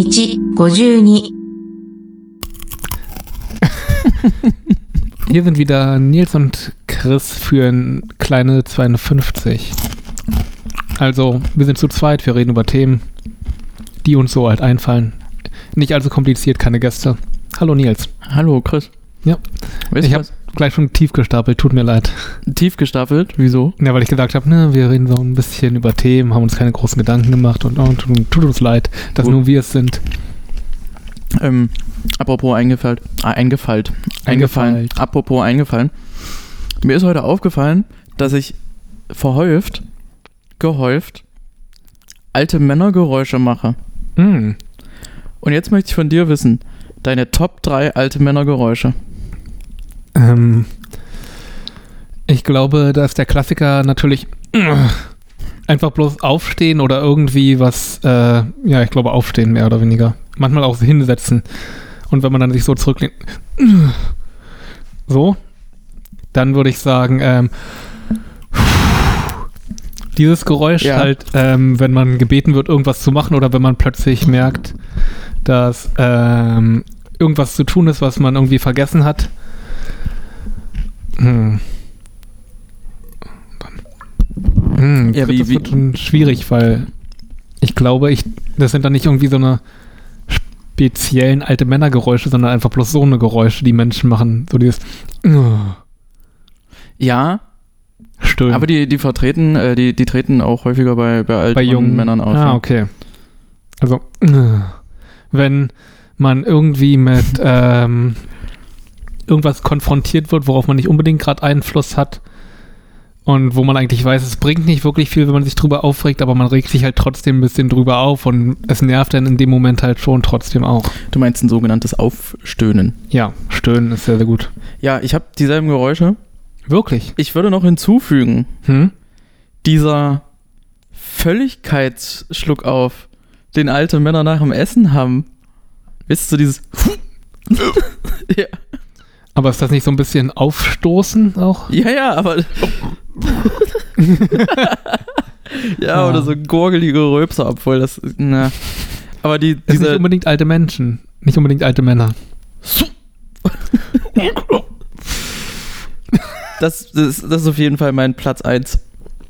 152。Hier sind wieder Nils und Chris für ein kleine 52. Also, wir sind zu zweit, wir reden über Themen, die uns so halt einfallen. Nicht allzu kompliziert, keine Gäste. Hallo Nils. Hallo Chris. Ja. Weißt ich habe gleich schon tief gestapelt, tut mir leid. Tief gestapelt? Wieso? Ja, weil ich gesagt habe, ne, wir reden so ein bisschen über Themen, haben uns keine großen Gedanken gemacht und oh, tut, tut uns leid, dass Gut. nur wir es sind. Ähm, apropos eingefallen. Ah, eingefallen. Eingefallen. Eingefallen. Apropos eingefallen. Mir ist heute aufgefallen, dass ich verhäuft, gehäuft, alte Männergeräusche mache. Hm. Und jetzt möchte ich von dir wissen, deine Top 3 alte Männergeräusche. Ähm, ich glaube, da ist der Klassiker natürlich einfach bloß aufstehen oder irgendwie was, äh, ja, ich glaube aufstehen mehr oder weniger. Manchmal auch hinsetzen. Und wenn man dann sich so zurücklehnt, so, dann würde ich sagen, ähm, dieses Geräusch Ja. halt, ähm, wenn man gebeten wird, irgendwas zu machen oder wenn man plötzlich merkt, dass ähm, irgendwas zu tun ist, was man irgendwie vergessen hat. Hm. Hm, Ja, das wie- wie- wird schon schwierig, weil ich glaube, ich, das sind dann nicht irgendwie so eine speziellen alte Männergeräusche, sondern einfach bloß so eine Geräusche, die Menschen machen. So dieses Ja, Stöhnen. aber die, die vertreten, äh, die, die treten auch häufiger bei, bei alten bei jungen Männern auf. Ah, ja. okay. Also, wenn man irgendwie mit ähm, irgendwas konfrontiert wird, worauf man nicht unbedingt gerade Einfluss hat und wo man eigentlich weiß, es bringt nicht wirklich viel, wenn man sich drüber aufregt, aber man regt sich halt trotzdem ein bisschen drüber auf und es nervt dann in dem Moment halt schon trotzdem auch. Du meinst ein sogenanntes Aufstöhnen. Ja, stöhnen ist sehr, sehr gut. Ja, ich habe dieselben Geräusche. Wirklich? Ich würde noch hinzufügen, Hm? dieser Völligkeitsschluck auf, den alte Männer nach dem Essen haben. Weißt du, dieses ja. Aber ist das nicht so ein bisschen Aufstoßen auch? ja, ja, aber ja, oder so gurgelige Röpser, obwohl das na. Aber die Das sind nicht diese unbedingt alte Menschen, nicht unbedingt alte Männer. das, das, das ist auf jeden Fall mein Platz 1.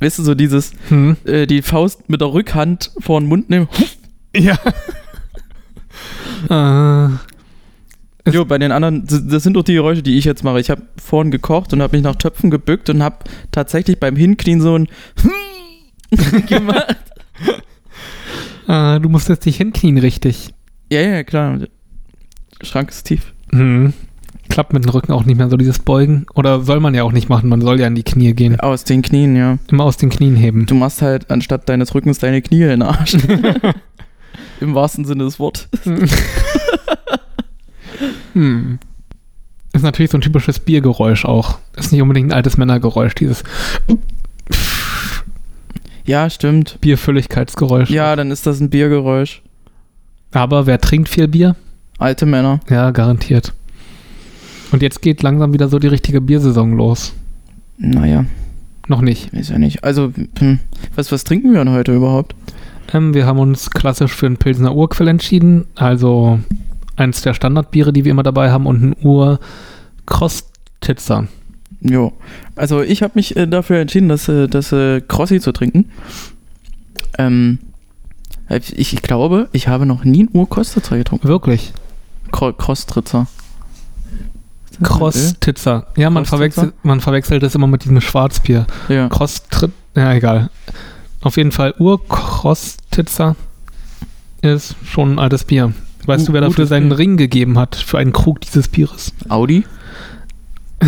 Weißt du, so dieses Hm? äh, die Faust mit der Rückhand vor den Mund nehmen. Ja. Es- Jo, bei den anderen, das sind doch die Geräusche, die ich jetzt mache. Ich habe vorhin gekocht und habe mich nach Töpfen gebückt und habe tatsächlich beim Hinknien so ein gemacht. äh, du musstest dich hinknien richtig. Ja, ja, klar. Schrank ist tief. Hm. Klappt mit dem Rücken auch nicht mehr so dieses Beugen. Oder soll man ja auch nicht machen, man soll ja in die Knie gehen. Aus den Knien, ja. Immer aus den Knien heben. Du machst halt anstatt deines Rückens deine Knie in den Arsch. Im wahrsten Sinne des Wortes. Hm. Ist natürlich so ein typisches Biergeräusch auch. Ist nicht unbedingt ein altes Männergeräusch, dieses Ja, stimmt. Bierfülligkeitsgeräusch. Ja, dann ist das ein Biergeräusch. Aber wer trinkt viel Bier? Alte Männer. Ja, garantiert. Und jetzt geht langsam wieder so die richtige Biersaison los. Naja, Noch nicht. weiß ja nicht. Also, hm, was, was trinken wir denn heute überhaupt? Ähm, wir haben uns klassisch für einen Pilsner Urquell entschieden. Also eins der Standardbiere, die wir immer dabei haben und ein Ur Krostitzer. Jo. Also ich habe mich äh, dafür entschieden, das, äh, das äh, Crossi zu trinken. Ähm, ich, ich glaube, ich habe noch nie einen Urkostritzer getrunken. Wirklich. Kro Krostritzer. Krostitzer. Ja, man Krostitzer? verwechselt, man verwechselt das immer mit diesem Schwarzbier. Ja. Krostrit, ja, egal. Auf jeden Fall Urkrostitzer ist schon ein altes Bier. Weißt du, wer dafür seinen. Ring gegeben hat für einen Krug dieses Bieres? Audi?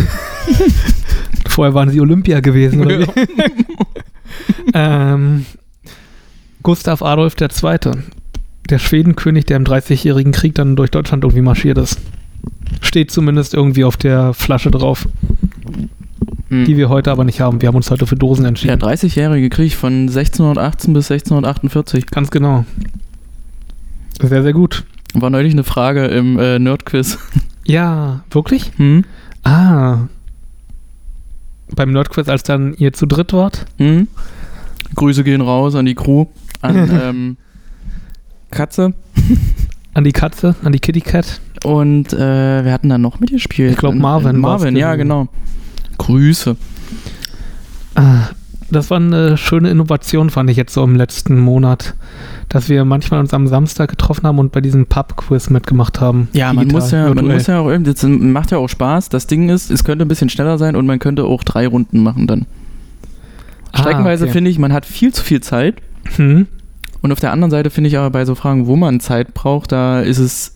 Vorher waren sie Olympia gewesen, oder wie? ähm, Gustav Adolf II., der Schwedenkönig, der im Dreißigjährigen Krieg dann durch Deutschland irgendwie marschiert ist. Steht zumindest irgendwie auf der Flasche drauf, Hm. die wir heute aber nicht haben. Wir haben uns heute für Dosen Der entschieden. 30-jährige Krieg von 1618 bis 1648. Ganz genau. Sehr, sehr gut. War neulich eine Frage im äh, Nerdquiz. Ja, wirklich? Hm? Ah. Beim Nerdquiz, als dann ihr zu dritt wart? Hm? Grüße gehen raus an die Crew, an ähm, Katze, An die Katze, an die Kitty Cat. Und äh, wir hatten dann noch mitgespielt. Ich glaub, Marvin Marvin, war's ja, genau. Grüße. Ah, Das war eine schöne Innovation, fand ich jetzt so im letzten Monat, dass wir manchmal uns am Samstag getroffen haben und bei diesem Pub-Quiz mitgemacht haben. Ja, man muss ja, man muss ja auch irgendwie, das macht ja auch Spaß. Das Ding ist, es könnte ein bisschen schneller sein und man könnte auch drei Runden machen dann. Streckenweise Ah, okay. finde ich, man hat viel zu viel Zeit. Hm. Und auf der anderen Seite finde ich aber bei so Fragen, wo man Zeit braucht, da ist es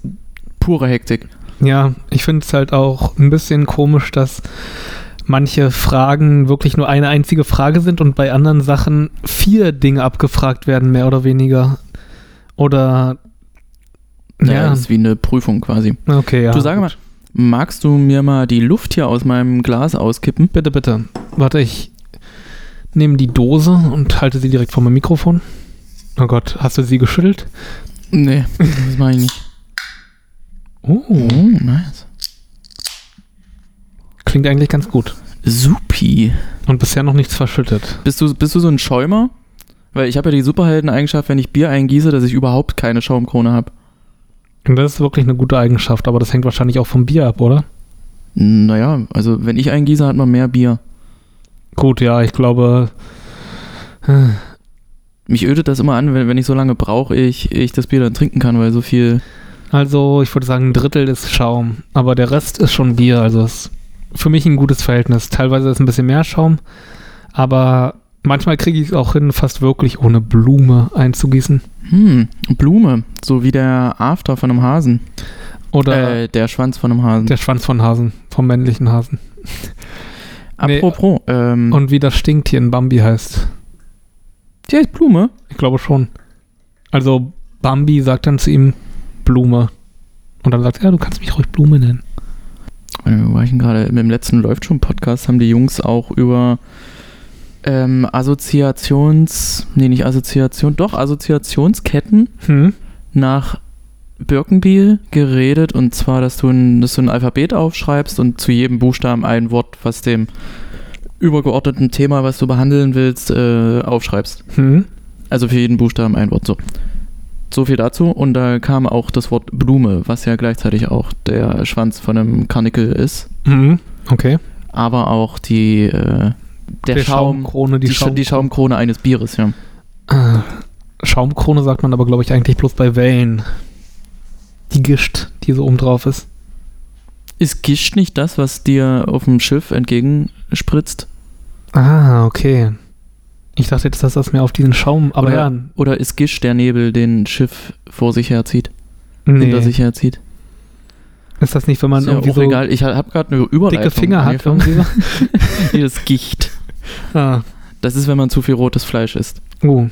pure Hektik. Ja, ich finde es halt auch ein bisschen komisch, dass manche Fragen wirklich nur eine einzige Frage sind und bei anderen Sachen vier Dinge abgefragt werden, mehr oder weniger. Oder Ja, ja, das ist wie eine Prüfung quasi. okay, ja. du sag mal, magst du mir mal die Luft hier aus meinem Glas auskippen? Bitte, bitte. Warte, ich nehme die Dose und halte sie direkt vor meinem Mikrofon. Oh Gott, hast du sie geschüttelt? Nee, das mache ich nicht. Oh, Oh, nice. Klingt eigentlich ganz gut. Supi. Und bisher noch nichts verschüttet. Bist du, bist du so ein Schäumer? Weil ich habe ja die Superhelden-Eigenschaft, wenn ich Bier eingieße, dass ich überhaupt keine Schaumkrone habe. Und das ist wirklich eine gute Eigenschaft, aber das hängt wahrscheinlich auch vom Bier ab, oder? Naja, also wenn ich eingieße, hat man mehr Bier. Gut, ja, ich glaube. äh, Mich ödet das immer an, wenn, wenn ich so lange brauche, ich, ich das Bier dann trinken kann, weil so viel. Also, ich würde sagen, ein Drittel ist Schaum, aber der Rest ist schon Bier. Also, es für mich ein gutes Verhältnis. Teilweise ist ein bisschen mehr Schaum, aber manchmal kriege ich es auch hin, fast wirklich ohne Blume einzugießen. Hm, Blume. So wie der After von einem Hasen. Oder Äh, der Schwanz von einem Hasen. der Schwanz von Hasen, vom männlichen Hasen. nee, Apropos, ähm, Und wie das Stinktier in Bambi heißt. die heißt Blume. Ich glaube schon. Also, Bambi sagt dann zu ihm Blume. Und dann sagt er, ja, du kannst mich ruhig Blume nennen. Äh, war ich denn gerade? Im letzten Läuft schon Podcast haben die Jungs auch über ähm, Assoziations, nee, nicht Assoziation, doch Assoziationsketten Hm? nach Birkenbiel geredet und zwar, dass du, ein, dass du ein Alphabet aufschreibst und zu jedem Buchstaben ein Wort, was dem übergeordneten Thema, was du behandeln willst, äh, aufschreibst. Hm? Also für jeden Buchstaben ein Wort. So. So viel dazu. Und da kam auch das Wort Blume, was ja gleichzeitig auch der Schwanz von einem Karnickel ist. Hm? Okay. Aber auch die, äh, der, Der Schaum, Schaumkrone, die, Scha- die Schaumkrone eines Bieres, ja. Ah, Schaumkrone sagt man aber, glaube ich, eigentlich bloß bei Wellen. Die Gischt, die so oben drauf ist. Ist Gischt nicht das, was dir auf dem Schiff entgegenspritzt? Ah, okay. Ich dachte jetzt, dass das mir auf diesen Schaum, aber Oder- ja, Oder ist Gischt der Nebel, den Schiff vor sich herzieht? nee. Hinter sich herzieht? Ist das nicht, wenn man ist ja irgendwie auch so egal. Ich habe gerade eine Überleitung. dicke Finger hat? Irgendwie nee, das Gicht. ah, Das ist, wenn man zu viel rotes Fleisch isst. oh.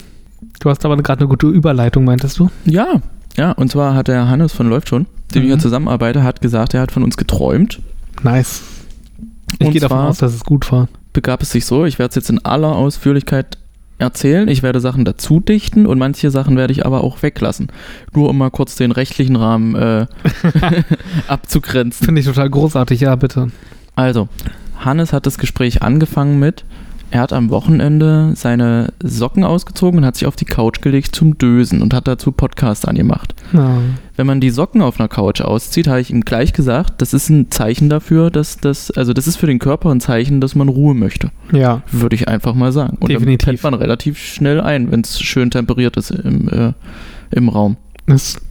Du hast aber gerade eine gute Überleitung, meintest du? Ja, ja. Und zwar hat der Hannes von Läuft schon, dem ich Mhm. ja zusammenarbeite, hat gesagt, er hat von uns geträumt. Nice. Ich gehe davon aus, dass es gut war. Begab es sich so, ich werde es jetzt in aller Ausführlichkeit erzählen. Ich werde Sachen dazu dichten und manche Sachen werde ich aber auch weglassen. Nur um mal kurz den rechtlichen Rahmen äh, abzugrenzen. Finde ich total großartig, ja, bitte. Also, Hannes hat das Gespräch angefangen mit, er hat am Wochenende seine Socken ausgezogen und hat sich auf die Couch gelegt zum Dösen und hat dazu Podcast angemacht. Ja. Wenn man die Socken auf einer Couch auszieht, habe ich ihm gleich gesagt, das ist ein Zeichen dafür, dass das, also das ist für den Körper ein Zeichen, dass man Ruhe möchte. ja. Würde ich einfach mal sagen. Und Definitiv. dann pennt man relativ schnell ein, wenn es schön temperiert ist im, äh, im Raum. Das ist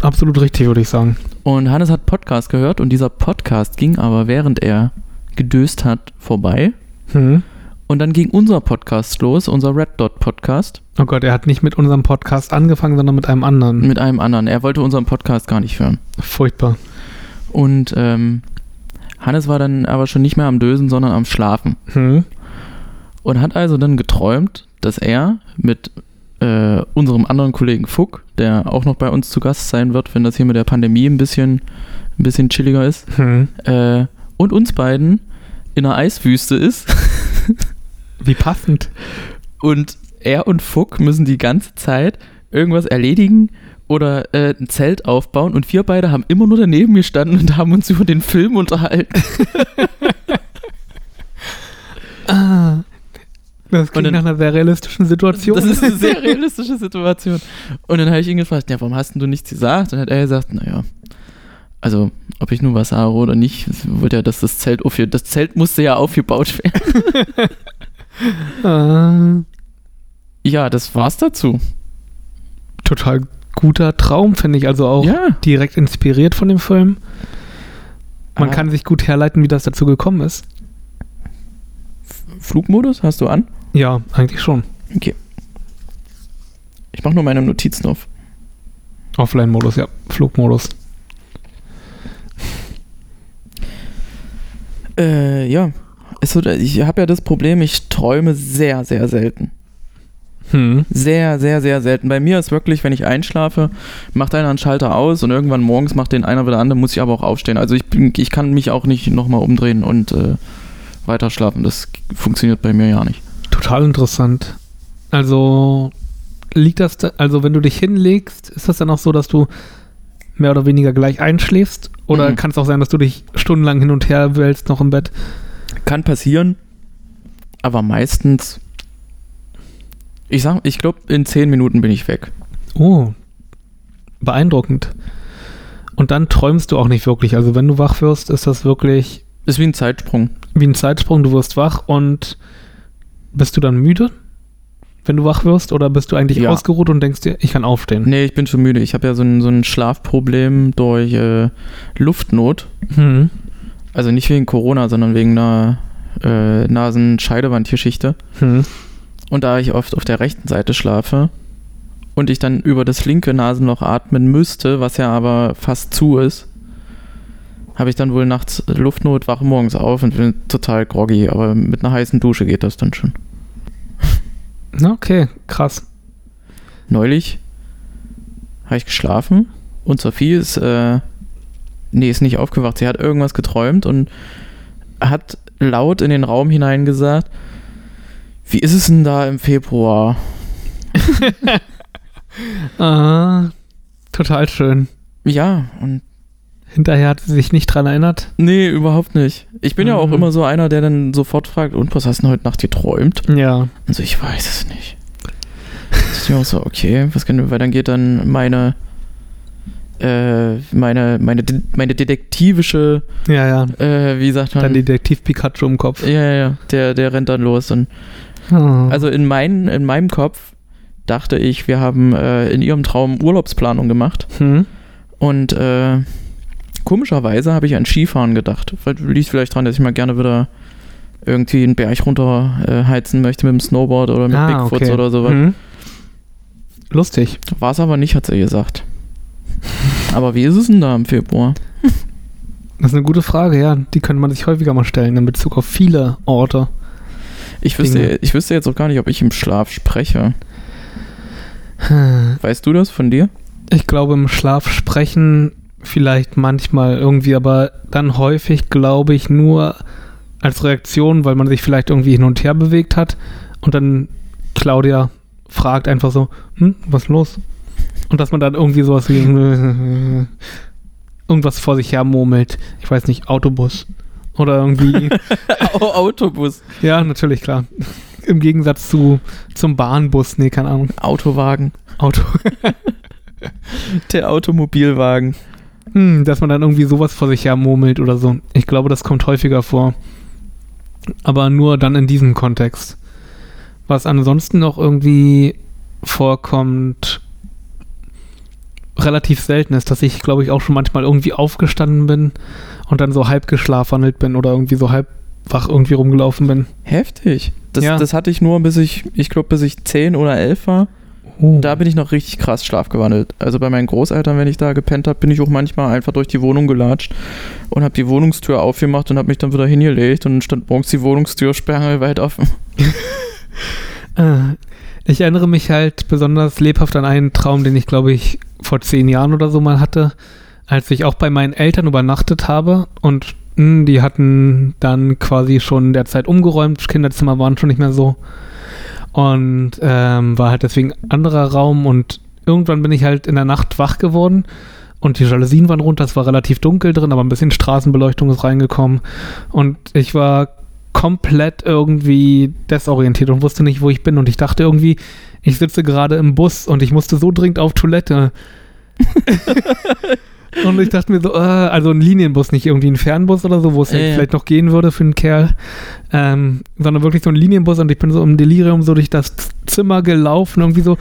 absolut richtig, würde ich sagen. Und Hannes hat Podcast gehört und dieser Podcast ging aber, während er gedöst hat, vorbei. Hm. Und dann ging unser Podcast los, unser Red Dot Podcast, Oh Gott, er hat nicht mit unserem Podcast angefangen, sondern mit einem anderen. mit einem anderen. Er wollte unseren Podcast gar nicht hören. Furchtbar. Und ähm, Hannes war dann aber schon nicht mehr am Dösen, sondern am Schlafen. Hm. Und hat also dann geträumt, dass er mit äh, unserem anderen Kollegen Fuck, der auch noch bei uns zu Gast sein wird, wenn das hier mit der Pandemie ein bisschen, ein bisschen chilliger ist, Hm. äh, und uns beiden in einer Eiswüste ist. Wie passend. Und er und Fuck müssen die ganze Zeit irgendwas erledigen oder äh, ein Zelt aufbauen. Und wir beide haben immer nur daneben gestanden und haben uns über den Film unterhalten. Ah. Das klingt dann- nach einer sehr realistischen Situation. Das ist eine sehr realistische Situation. Und dann habe ich ihn gefragt, ja, warum hast denn du nichts gesagt? Und dann hat er gesagt, naja, also ob ich nun was sage oder nicht, ich wollte ja, dass das Zelt aufge das Zelt musste ja aufgebaut werden. äh, Ja, das war's dazu. total guter Traum, finde ich. Also auch Ja. direkt inspiriert von dem Film. Man Ah. kann sich gut herleiten, wie das dazu gekommen ist. Flugmodus hast du an? Ja, eigentlich schon. Ich mache nur meine Notizen auf. Offline-Modus, ja. Flugmodus. Äh, ja. Ist so, ich habe ja das Problem, ich träume sehr, sehr selten. Hm. Sehr, sehr, sehr selten. Bei mir ist wirklich, wenn ich einschlafe, macht einer einen Schalter aus und irgendwann morgens macht den einer wieder an, dann muss ich aber auch aufstehen. Also ich, bin, ich kann mich auch nicht nochmal umdrehen und äh, weiter schlafen. Das funktioniert bei mir ja nicht. Total interessant. Also liegt das, da, also wenn du dich hinlegst, ist das dann auch so, dass du mehr oder weniger gleich einschläfst? Oder Mhm. kann es auch sein, dass du dich stundenlang hin und her wälzt noch im Bett? Kann passieren, aber meistens, ich sag, ich glaube, in zehn Minuten bin ich weg. Oh, beeindruckend. Und dann träumst du auch nicht wirklich. Also wenn du wach wirst, ist das wirklich Ist wie ein Zeitsprung. wie ein Zeitsprung. Du wirst wach und bist du dann müde, wenn du wach wirst? Oder bist du eigentlich Ja. ausgeruht und denkst dir, ich kann aufstehen? Nee, ich bin schon müde. Ich habe ja so ein, so ein Schlafproblem durch äh, Luftnot. Hm. Also nicht wegen Corona, sondern wegen einer äh, Nasenscheidewandgeschichte. Hm. Und da ich oft auf der rechten Seite schlafe und ich dann über das linke Nasenloch atmen müsste, was ja aber fast zu ist, habe ich dann wohl nachts Luftnot, wache morgens auf und bin total groggy. Aber mit einer heißen Dusche geht das dann schon. Na, Okay, krass. Neulich habe ich geschlafen und Sophie ist, äh, nee, ist nicht aufgewacht. Sie hat irgendwas geträumt und hat laut in den Raum hinein gesagt, wie ist es denn da im Februar? Ah, total schön. Ja, und Hinterher hat sie sich nicht dran erinnert. nee, überhaupt nicht. Ich bin ja auch Mhm. immer so einer, der dann sofort fragt, und was hast du denn heute Nacht geträumt? Ja. Und so, ich weiß es nicht. Mir auch so, okay, was können wir, weil dann geht dann meine, äh, meine, meine, meine detektivische, Ja, ja. äh, wie sagt man? Dann Detektiv Pikachu im Kopf. Ja, ja, ja, der, der rennt dann los. Und Ah. also in, mein, in meinem Kopf dachte ich, wir haben äh, in ihrem Traum Urlaubsplanung gemacht. Hm. Und äh, komischerweise habe ich an Skifahren gedacht. Liegt vielleicht dran, dass ich mal gerne wieder irgendwie einen Berg runter äh, heizen möchte mit dem Snowboard oder mit Ah, Bigfoots okay. oder sowas. Hm. Lustig. War es aber nicht, hat sie gesagt. Aber wie ist es denn da im Februar? Das ist eine gute Frage, ja. Die könnte man sich häufiger mal stellen in Bezug auf viele Orte. Ich wüsste, Dinge. ich wüsste jetzt auch gar nicht, ob ich im Schlaf spreche. Weißt du das von dir? Ich glaube, im Schlaf sprechen vielleicht manchmal irgendwie, aber dann häufig, glaube ich, nur als Reaktion, weil man sich vielleicht irgendwie hin und her bewegt hat und dann Claudia fragt einfach so, hm, was ist los? Und dass man dann irgendwie sowas wie irgendwas vor sich her murmelt. Ich weiß nicht, Autobus. Oder irgendwie, Au- Autobus. ja, natürlich, klar. Im Gegensatz zu zum Bahnbus, nee, keine Ahnung, Autowagen. Auto. Der Automobilwagen. Hm, dass man dann irgendwie sowas vor sich her murmelt oder so. Ich glaube, das kommt häufiger vor. Aber nur dann in diesem Kontext. Was ansonsten noch irgendwie vorkommt, relativ selten ist, dass ich, glaube ich, auch schon manchmal irgendwie aufgestanden bin und dann so halb geschlafwandelt bin oder irgendwie so halb wach irgendwie rumgelaufen bin. Heftig. Das, Ja. das hatte ich nur, bis ich, ich glaube, bis ich 10 oder 11 war. Oh. Da bin ich noch richtig krass schlafgewandelt. Also bei meinen Großeltern, wenn ich da gepennt habe, bin ich auch manchmal einfach durch die Wohnung gelatscht und habe die Wohnungstür aufgemacht und habe mich dann wieder hingelegt und dann stand morgens die Wohnungstür sperrangelweit offen. Äh, Ich erinnere mich halt besonders lebhaft an einen Traum, den ich glaube ich vor zehn Jahren oder so mal hatte, als ich auch bei meinen Eltern übernachtet habe und mh, die hatten dann quasi schon derzeit umgeräumt, Kinderzimmer waren schon nicht mehr so. Und ähm, war halt deswegen anderer Raum und irgendwann bin ich halt in der Nacht wach geworden und die Jalousien waren runter, es war relativ dunkel drin, aber ein bisschen Straßenbeleuchtung ist reingekommen. Und ich war komplett irgendwie desorientiert und wusste nicht, wo ich bin. Und ich dachte irgendwie, ich sitze gerade im Bus und ich musste so dringend auf Toilette. und ich dachte mir so, äh, also ein Linienbus, nicht irgendwie ein Fernbus oder so, wo es Ja, ja, ja. vielleicht noch gehen würde für einen Kerl, ähm, sondern wirklich so ein Linienbus und ich bin so im Delirium so durch das Zimmer gelaufen, irgendwie so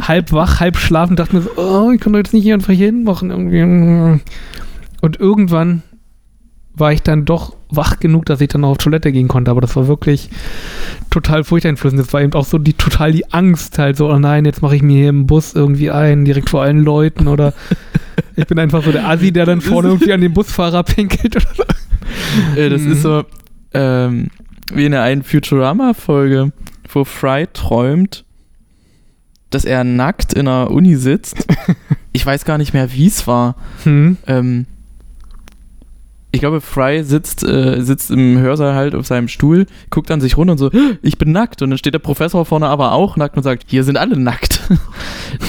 halb wach, halb schlafen, dachte mir so, oh, ich kann doch jetzt nicht hier einfach hier hinmachen irgendwie. Und irgendwann war ich dann doch wach genug, dass ich dann noch auf Toilette gehen konnte, aber das war wirklich total furchteinflößend. Das war eben auch so die total die Angst halt so, oh nein, jetzt mache ich mir hier im Bus irgendwie ein, direkt vor allen Leuten oder ich bin einfach so der Assi, der dann vorne irgendwie an den Busfahrer pinkelt oder so. Äh, das Mhm. ist so ähm, wie in der einen Futurama-Folge, wo Fry träumt, dass er nackt in einer Uni sitzt. Ich weiß gar nicht mehr, wie es war. Hm. Ähm, ich glaube, Fry sitzt, äh, sitzt im Hörsaal halt auf seinem Stuhl, guckt an sich runter und so, ich bin nackt. Und dann steht der Professor vorne aber auch nackt und sagt, hier sind alle nackt.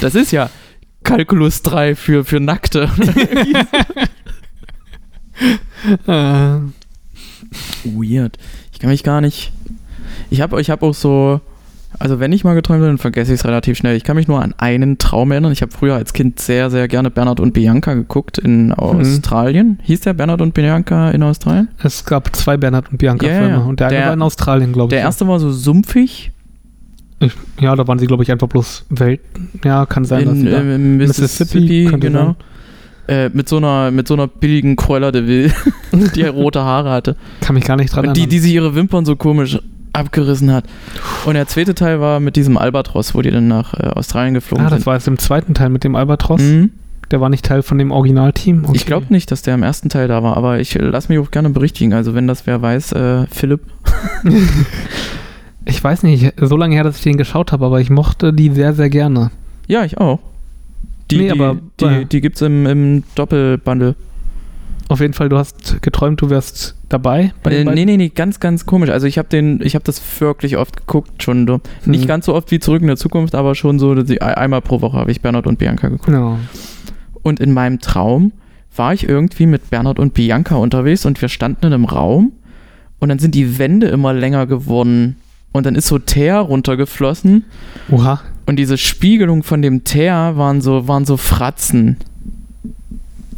Das ist ja Kalkulus 3 für, für Nackte. Weird. Ich kann mich gar nicht. Ich habe ich hab auch so. Also, wenn ich mal geträumt habe, dann vergesse ich es relativ schnell. Ich kann mich nur an einen Traum erinnern. Ich habe früher als Kind sehr, sehr gerne Bernhard und Bianca geguckt in Australien. Hieß der Bernhard und Bianca in Australien? es gab zwei Bernhard und Bianca Ja, Filme ja. und der eine Der- war in Australien, glaube ich. Der erste war so sumpfig. Ich, ja, da waren sie, glaube ich, einfach bloß Welt. Ja, kann sein, dass in, sie da äh, Mississippi, Mississippi, genau. Äh, mit, so einer, mit so einer billigen Cruella de Vil, die rote Haare hatte. kann mich gar nicht dran Und die, erinnern. die sich ihre Wimpern so komisch abgerissen hat. Und der zweite Teil war mit diesem Albatros, wo die dann nach äh, Australien geflogen ah, das sind. war jetzt im zweiten Teil mit dem Albatros. Mhm. Der war nicht Teil von dem Originalteam. Okay. Ich glaube nicht, dass der im ersten Teil da war, aber ich äh, lass mich auch gerne berichtigen. Also wenn das wer weiß, äh, Philipp. Ich weiß nicht, so lange her, dass ich den geschaut habe, aber ich mochte die sehr, sehr gerne. Ja, ich auch. Die, Nee, die, aber- die, äh, die gibt's im, im Doppelbundle. Auf jeden Fall, du hast geträumt, du wärst dabei. Bei Äh, nee, nee, nee, ganz, ganz komisch. Also ich habe den, ich habe das wirklich oft geguckt, schon so. Nicht Hm. ganz so oft wie Zurück in der Zukunft, aber schon so, dass ich, einmal pro Woche habe ich Bernhard und Bianca geguckt. Genau. Und in meinem Traum war ich irgendwie mit Bernhard und Bianca unterwegs und wir standen in einem Raum und dann sind die Wände immer länger geworden und dann ist so Teer runtergeflossen Oha. und diese Spiegelung von dem Teer waren so, waren so Fratzen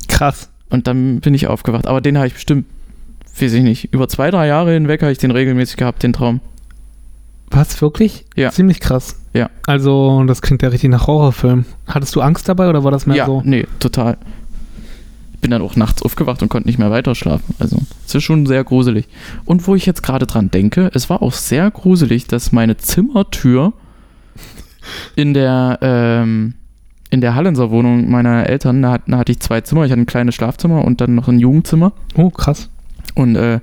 Krass. und dann bin ich aufgewacht. Aber den habe ich bestimmt, weiß ich nicht, über zwei, drei Jahre hinweg habe ich den regelmäßig gehabt, den Traum. Was, wirklich? Ja. Ziemlich krass. Ja. Also, das klingt ja richtig nach Horrorfilm. Hattest du Angst dabei oder war das mehr ja, so? nee, total. Ich bin dann auch nachts aufgewacht und konnte nicht mehr weiterschlafen. Also, es ist schon sehr gruselig. Und wo ich jetzt gerade dran denke, es war auch sehr gruselig, dass meine Zimmertür in der, ähm, in der Hallenser Wohnung meiner Eltern, da, da hatte ich zwei Zimmer. Ich hatte ein kleines Schlafzimmer und dann noch ein Jugendzimmer. Oh, krass. Und äh,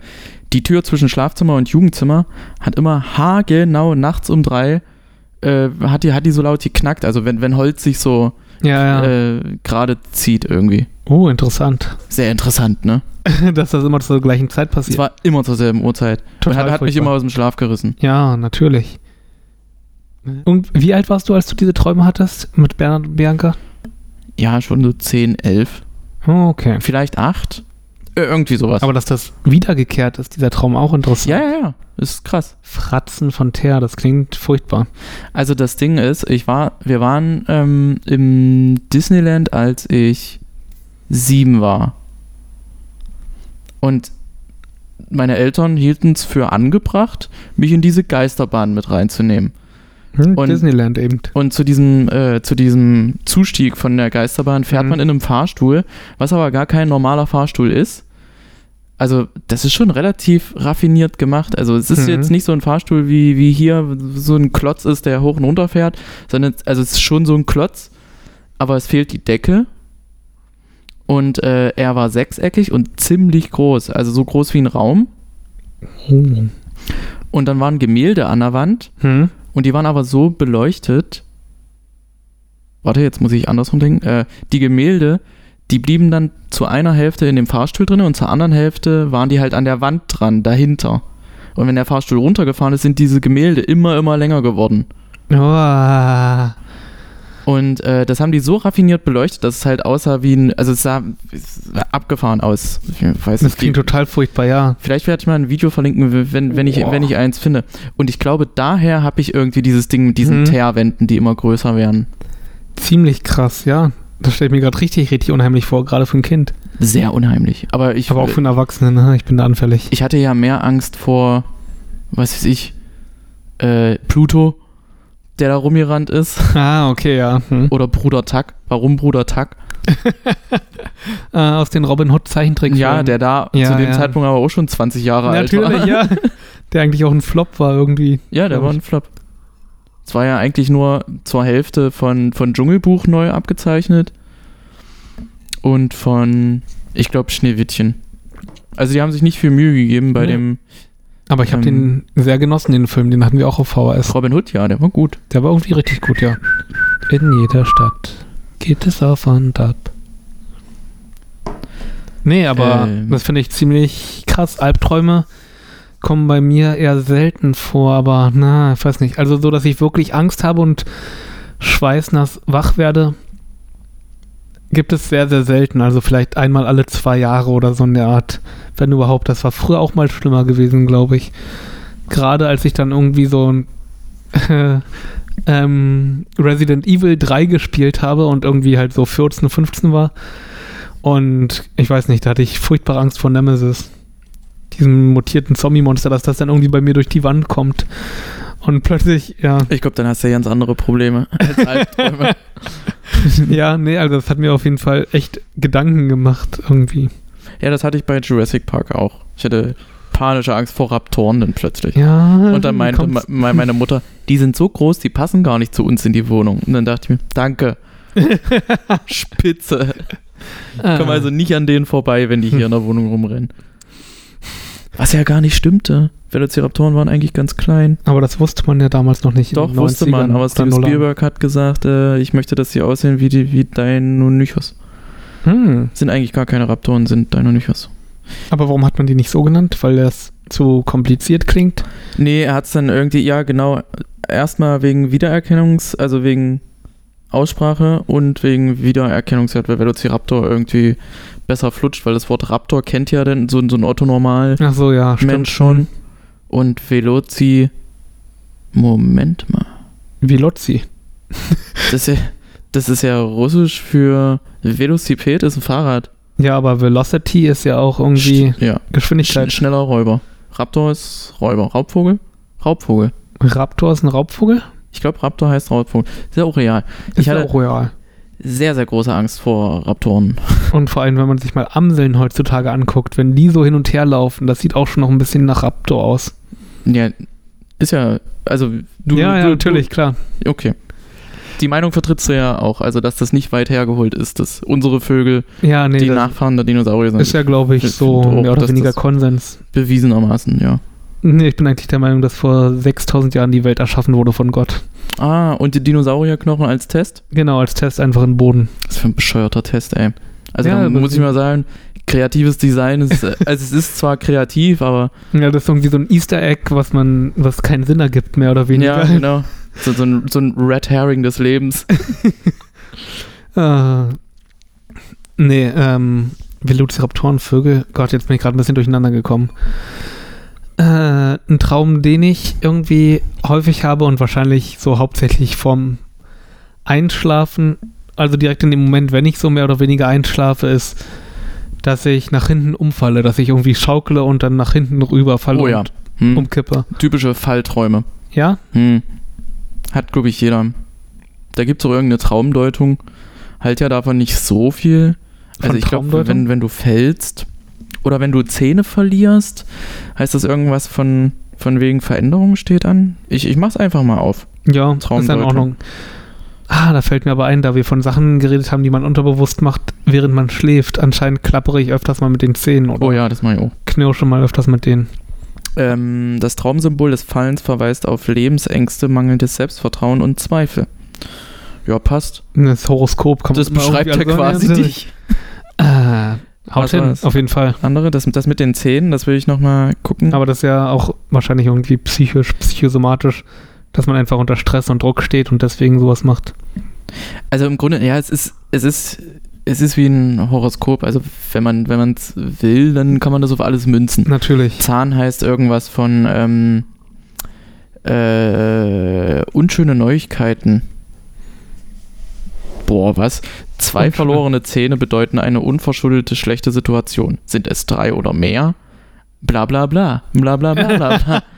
die Tür zwischen Schlafzimmer und Jugendzimmer hat immer haargenau nachts um drei, äh, hat, die, hat die so laut geknackt. Also, wenn, wenn Holz sich so Ja, ja. äh, gerade zieht irgendwie. oh, interessant. Sehr interessant, ne? Dass das immer zur gleichen Zeit Es passiert. war immer zur selben Uhrzeit. Und Total hat, hat mich immer aus dem Schlaf gerissen. Ja, natürlich. Und wie alt warst du, als du diese Träume hattest mit Bernhard und Bianca? Ja, schon so 10, 11, Oh, okay. vielleicht 8. Äh, irgendwie sowas. Aber dass das wiedergekehrt ist, dieser Traum auch interessant. ja, ja, ja. Ist krass. Fratzen von Teer, das klingt furchtbar. Also das Ding ist, ich war, wir waren ähm, im Disneyland, als ich sieben war. Und meine Eltern hielten es für angebracht, mich in diese Geisterbahn mit reinzunehmen. Hm, Und- Disneyland eben. Und zu diesem, äh, zu diesem Zustieg von der Geisterbahn fährt Mhm. man in einem Fahrstuhl, was aber gar kein normaler Fahrstuhl ist. Also, das ist schon relativ raffiniert gemacht. Also, es ist Mhm. jetzt nicht so ein Fahrstuhl wie, wie hier so ein Klotz ist, der hoch und runter fährt, sondern es- also es ist schon so ein Klotz, aber es fehlt die Decke. Und äh, er war sechseckig und ziemlich groß, also so groß wie ein Raum. Oh. Und dann waren Gemälde an der Wand Hm? Und die waren aber so beleuchtet. Warte, jetzt muss ich andersrum denken. Äh, die Gemälde, die blieben dann zu einer Hälfte in dem Fahrstuhl drin und zur anderen Hälfte waren die halt an der Wand dran, dahinter. Und wenn der Fahrstuhl runtergefahren ist, sind diese Gemälde immer, immer länger geworden. Oh. Und äh, das haben die so raffiniert beleuchtet, dass es halt aussah wie ein, also es sah, es sah abgefahren aus. Ich weiß Das nicht, klingt wie- total furchtbar, ja. Vielleicht werde ich mal ein Video verlinken, wenn, wenn, ich, Boah. wenn ich eins finde. Und ich glaube, daher habe ich irgendwie dieses Ding mit diesen Mhm. Teerwänden, die immer größer werden. Ziemlich krass, ja. Das stelle ich mir gerade richtig, richtig unheimlich vor, gerade für ein Kind. Sehr unheimlich. Aber ich, Aber auch für einen Erwachsenen, ne? ich bin da anfällig. ich hatte ja mehr Angst vor, was weiß ich, äh, Pluto, der da rumgerannt ist. Ah, okay, ja. Hm. Oder Bruder Tuck. Warum Bruder Tuck? Äh, aus den Robin Hood Zeichentrickfilmen. Ja, der da Ja, zu dem ja. Zeitpunkt aber auch schon 20 Jahre alt war. Natürlich, ja. Der eigentlich auch ein Flop war irgendwie. Ja, der war ein Flop. Es war ja eigentlich nur zur Hälfte von, von Dschungelbuch neu abgezeichnet und von, ich glaube, Schneewittchen. Also die haben sich nicht viel Mühe gegeben bei Nee. dem Aber ich habe Ähm. den sehr genossen, den Film. Den hatten wir auch auf VHS. Robin Hood, ja, der war gut. Der war irgendwie richtig gut, ja. In jeder Stadt geht es auf und ab. Nee, aber Ähm. das finde ich ziemlich krass. Albträume kommen bei mir eher selten vor, aber na, ich weiß nicht. Also so, dass ich wirklich Angst habe und schweißnass wach werde, gibt es sehr, sehr selten. Also vielleicht einmal alle zwei Jahre oder so in der Art. Wenn überhaupt. Das war früher auch mal schlimmer gewesen, glaube ich. Gerade als ich dann irgendwie so ein ähm, Resident Evil 3 gespielt habe und irgendwie halt so 14, 15 war. Und ich weiß nicht, da hatte ich furchtbare Angst vor Nemesis. Diesem mutierten Zombie-Monster, dass das dann irgendwie bei mir durch die Wand kommt. Und plötzlich, ja. Ich glaube, dann hast du ja ganz andere Probleme als Albträume. ja, nee, also das hat mir auf jeden Fall echt Gedanken gemacht irgendwie. ja, das hatte ich bei Jurassic Park auch. Ich hatte panische Angst vor Raptoren dann plötzlich. Ja. Und dann meinte me meine Mutter, die sind so groß, die passen gar nicht zu uns in die Wohnung. Und dann dachte ich mir, danke. Spitze. Ah. Komm also nicht an denen vorbei, wenn die hier in der Wohnung rumrennen. Was ja gar nicht stimmte. Velociraptoren waren eigentlich ganz klein. Aber das wusste man ja damals noch nicht. Doch, wusste 90ern man, aber Steven. Spielberg hat gesagt, äh, ich möchte, dass sie aussehen wie, die, wie Deinonychus. Hm. Sind eigentlich gar keine Raptoren, sind Deinonychus. Aber warum hat man die nicht so genannt? Weil das zu kompliziert klingt? Nee, er hat es dann irgendwie, ja genau, erstmal wegen Wiedererkennungs-, also wegen Aussprache und wegen Wiedererkennungswert, weil Velociraptor irgendwie besser flutscht, weil das Wort Raptor kennt ja dann so, so ein Otto-Normal Ach so, ja, stimmt. Mensch schon. Und Veloci, Moment mal, Veloczi. das ist ja, das ist ja russisch für Velociped ist ein Fahrrad. Ja, aber Velocity ist ja auch irgendwie Sch- ja, sch Geschwindigkeit. schneller Räuber. Raptor ist Räuber. Raubvogel? Raubvogel. Raptor ist ein Raubvogel? Ich glaube, Raptor heißt Raubvogel. Ist ja auch real. Ist Ich ja hatte- auch royal. Sehr, sehr große Angst vor Raptoren. Und vor allem, wenn man sich mal Amseln heutzutage anguckt, wenn die so hin und her laufen, das sieht auch schon noch ein bisschen nach Raptor aus. Ja, ist ja, also du. ja, ja, du, natürlich, klar. Du, okay. Die Meinung vertrittst du ja auch, also dass das nicht weit hergeholt ist, dass unsere Vögel Ja, nee, die Nachfahren der Dinosaurier sind. ist ja, glaube ich, so auch, mehr oder weniger Konsens. bewiesenermaßen, ja. Nee, ich bin eigentlich der Meinung, dass vor 6000 Jahren die Welt erschaffen wurde von Gott. Ah, und die Dinosaurierknochen als Test? Genau, als Test einfach in den Boden. Was für ein bescheuerter Test, ey. Also Ja, muss ich mal sagen, kreatives Design ist, äh, also es ist zwar kreativ, aber Ja, das ist irgendwie so ein Easter Egg, was man, was keinen Sinn ergibt, mehr oder weniger. ja, genau. So, so, ein, so ein Red Herring des Lebens. Äh, nee, ähm, Velociraptorenvögel. Gott, jetzt bin ich gerade ein bisschen durcheinander gekommen. Äh, ein Traum, den ich irgendwie häufig habe und wahrscheinlich so hauptsächlich vom Einschlafen, also direkt in dem Moment, wenn ich so mehr oder weniger einschlafe, ist, dass ich nach hinten umfalle, dass ich irgendwie schaukele und dann nach hinten rüber falle Oh ja. und Hm. umkippe. Typische Fallträume. Ja? Hm. Hat, glaube ich, jeder. Da gibt es auch irgendeine Traumdeutung. Halt ja davon nicht so viel. Also Von ich glaube, wenn, wenn du fällst oder wenn du Zähne verlierst, heißt das irgendwas von, von wegen Veränderungen steht an? Ich, ich mach's einfach mal auf. Ja, ist in. Ordnung. Ah, da fällt mir aber ein, da wir von Sachen geredet haben, die man unterbewusst macht, während man schläft. Anscheinend klappere ich öfters mal mit den Zähnen oder Oh ja, das mache ich auch. knirsche mal öfters mit denen. Ähm, das Traumsymbol des Fallens verweist auf Lebensängste, mangelndes Selbstvertrauen und Zweifel. Ja, passt. Das Horoskop kommt Das beschreibt ja quasi dich. Äh, haut hin, auf jeden Fall. Andere, das, das mit den Zähnen, das will ich nochmal gucken. Aber das ist ja auch wahrscheinlich irgendwie psychisch, psychosomatisch, dass man einfach unter Stress und Druck steht und deswegen sowas macht. Also im Grunde, ja, es ist, es ist, es ist wie ein Horoskop. Also wenn man, wenn man es will, dann kann man das auf alles münzen. Natürlich. Zahn heißt irgendwas von ähm, äh, unschöne Neuigkeiten. Boah, was? Zwei verlorene Zähne bedeuten eine unverschuldete schlechte Situation. Sind es drei oder mehr? Bla bla bla. Bla bla bla bla. bla.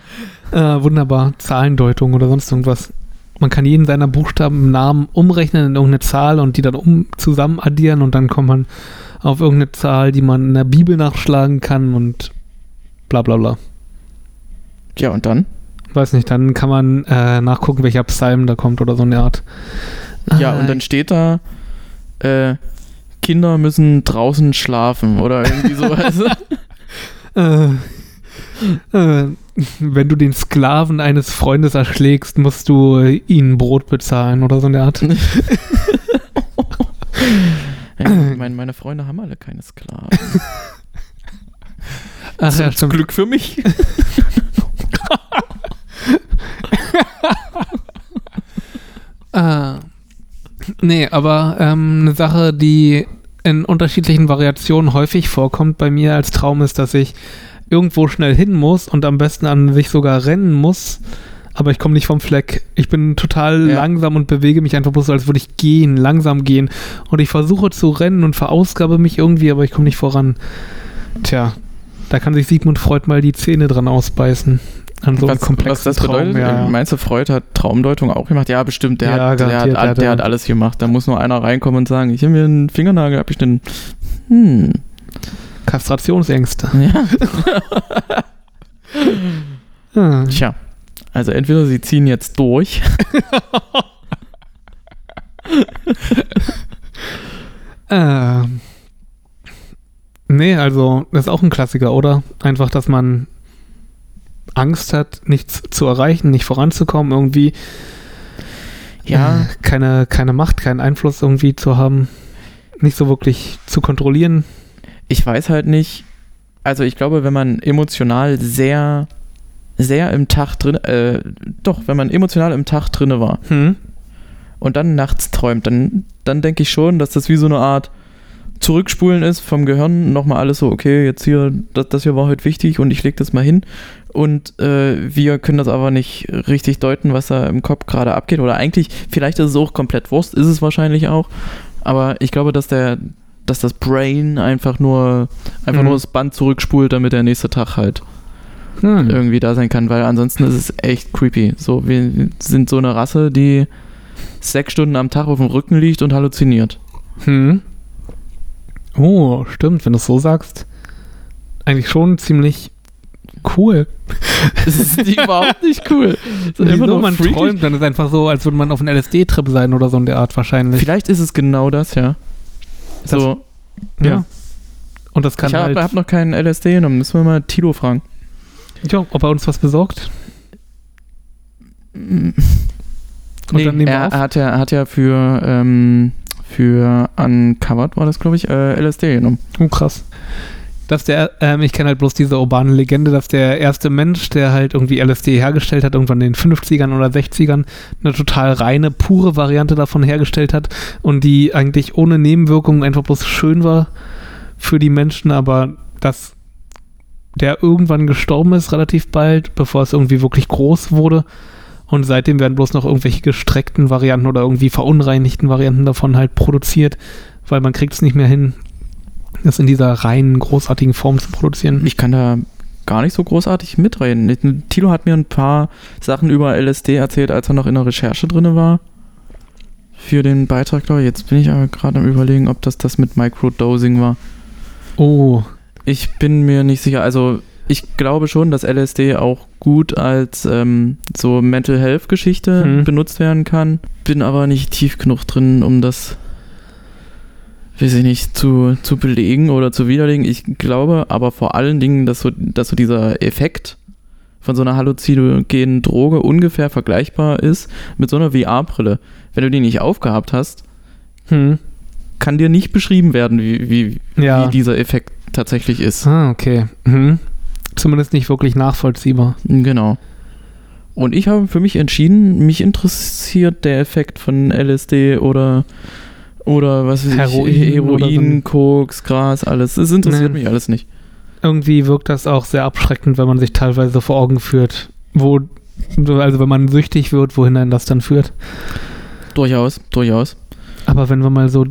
Äh, wunderbar. Zahlendeutung oder sonst irgendwas. Man kann jeden seiner Buchstaben im Namen umrechnen in irgendeine Zahl und die dann um zusammen addieren und dann kommt man auf irgendeine Zahl, die man in der Bibel nachschlagen kann und bla bla bla. ja, und dann? Weiß nicht, dann kann man äh, nachgucken, welcher Psalm da kommt oder so eine Art. Ja, und dann steht da, äh, Kinder müssen draußen schlafen oder irgendwie so. Also, Äh, äh, wenn du den Sklaven eines Freundes erschlägst, musst du äh, ihnen Brot bezahlen oder so eine Art. ja, meine, meine Freunde haben alle keine Sklaven. Ach ja, Zum. Glück für mich. Äh, nee, aber ähm, eine Sache, die in unterschiedlichen Variationen häufig vorkommt bei mir als Traum ist, dass ich irgendwo schnell hin muss und am besten an sich sogar rennen muss, aber ich komme nicht vom Fleck. Ich bin total Ja. langsam und bewege mich einfach bloß so, als würde ich gehen, langsam gehen. Und ich versuche zu rennen und verausgabe mich irgendwie, aber ich komme nicht voran. Tja, da kann sich Sigmund Freud mal die Zähne dran ausbeißen. An so was, was das Traum. bedeutet? ja. Meinst du, Freud hat Traumdeutung auch gemacht? Ja, bestimmt. Der, Ja, hat, der, hat, der der hat alles gemacht. Da muss nur einer reinkommen und sagen, ich habe mir einen Fingernagel abgeschnitten. Hm. Kastrationsängste. Ja. Ah. Tja. Also entweder sie ziehen jetzt durch. Ähm. Nee, also, das ist auch ein Klassiker, oder? Einfach, dass man Angst hat, nichts zu erreichen, nicht voranzukommen, irgendwie Ja. äh, keine, keine Macht, keinen Einfluss irgendwie zu haben, nicht so wirklich zu kontrollieren. Ich weiß halt nicht. Also ich glaube, wenn man emotional sehr, sehr im Tag drin, äh, doch, wenn man emotional im Tag drinne war Hm? und dann nachts träumt, dann, dann denke ich schon, dass das wie so eine Art Zurückspulen ist vom Gehirn, nochmal alles so, okay, jetzt hier, das, das hier war heute wichtig und ich lege das mal hin. Und äh, wir können das aber nicht richtig deuten, was da im Kopf gerade abgeht. Oder eigentlich, vielleicht ist es auch komplett Wurst, ist es wahrscheinlich auch. Aber ich glaube, dass der, dass das Brain einfach nur, einfach Mhm. nur das Band zurückspult, damit der nächste Tag halt Hm. irgendwie da sein kann, weil ansonsten ist es echt creepy. So, wir sind so eine Rasse, die sechs Stunden am Tag auf dem Rücken liegt und halluziniert. Hm. Oh, stimmt, wenn du es so sagst. Eigentlich schon ziemlich cool. Das ist überhaupt nicht cool. Das ist nur man freaky. träumt, dann ist einfach so, als würde man auf einem LSD-Trip sein oder so in der Art wahrscheinlich. Vielleicht ist es genau das, ja. So, ja. ja. Und das kann ich habe halt, hab noch keinen LSD genommen, müssen wir mal Tilo fragen. ja, ob er uns was besorgt. Und Nee, dann nehmen wir er auf. hat ja, er hat ja für, ähm, für Uncovered war das, glaube ich, äh, LSD genommen. Oh, krass. Dass der, ähm, ich kenne halt bloß diese urbane Legende, dass der erste Mensch, der halt irgendwie LSD hergestellt hat, irgendwann in den 50ern oder 60ern, eine total reine, pure Variante davon hergestellt hat und die eigentlich ohne Nebenwirkungen einfach bloß schön war für die Menschen, aber dass der irgendwann gestorben ist, relativ bald, bevor es irgendwie wirklich groß wurde. Und seitdem werden bloß noch irgendwelche gestreckten Varianten oder irgendwie verunreinigten Varianten davon halt produziert, weil man kriegt es nicht mehr hin, das in dieser reinen, großartigen Form zu produzieren. Ich kann da gar nicht so großartig mitreden. Tilo hat mir ein paar Sachen über LSD erzählt, als er noch in der Recherche drin war. Für den Beitrag, glaube ich. Jetzt bin ich aber gerade am überlegen, ob das das mit Microdosing war. Oh, Ich bin mir nicht sicher. Also ich glaube schon, dass LSD auch gut als ähm, so Mental Health Geschichte Hm. benutzt werden kann. Bin aber nicht tief genug drin, um das, weiß ich nicht, zu, zu belegen oder zu widerlegen. Ich glaube aber vor allen Dingen, dass so, dass so dieser Effekt von so einer halluzinogenen Droge ungefähr vergleichbar ist mit so einer VR-Brille. Wenn du die nicht aufgehabt hast, hm. kann dir nicht beschrieben werden, wie, wie, ja. wie dieser Effekt tatsächlich ist. Ah, okay. Mhm. Zumindest nicht wirklich nachvollziehbar. Genau. Und ich habe für mich entschieden, mich interessiert der Effekt von LSD oder oder was weiß ich, Heroin Heroin, so. Koks, Gras, alles. Es interessiert Nee. mich alles nicht. Irgendwie wirkt das auch sehr abschreckend, wenn man sich teilweise vor Augen führt, wo, also wenn man süchtig wird, wohin einen das dann führt. Durchaus, durchaus. Aber wenn wir mal so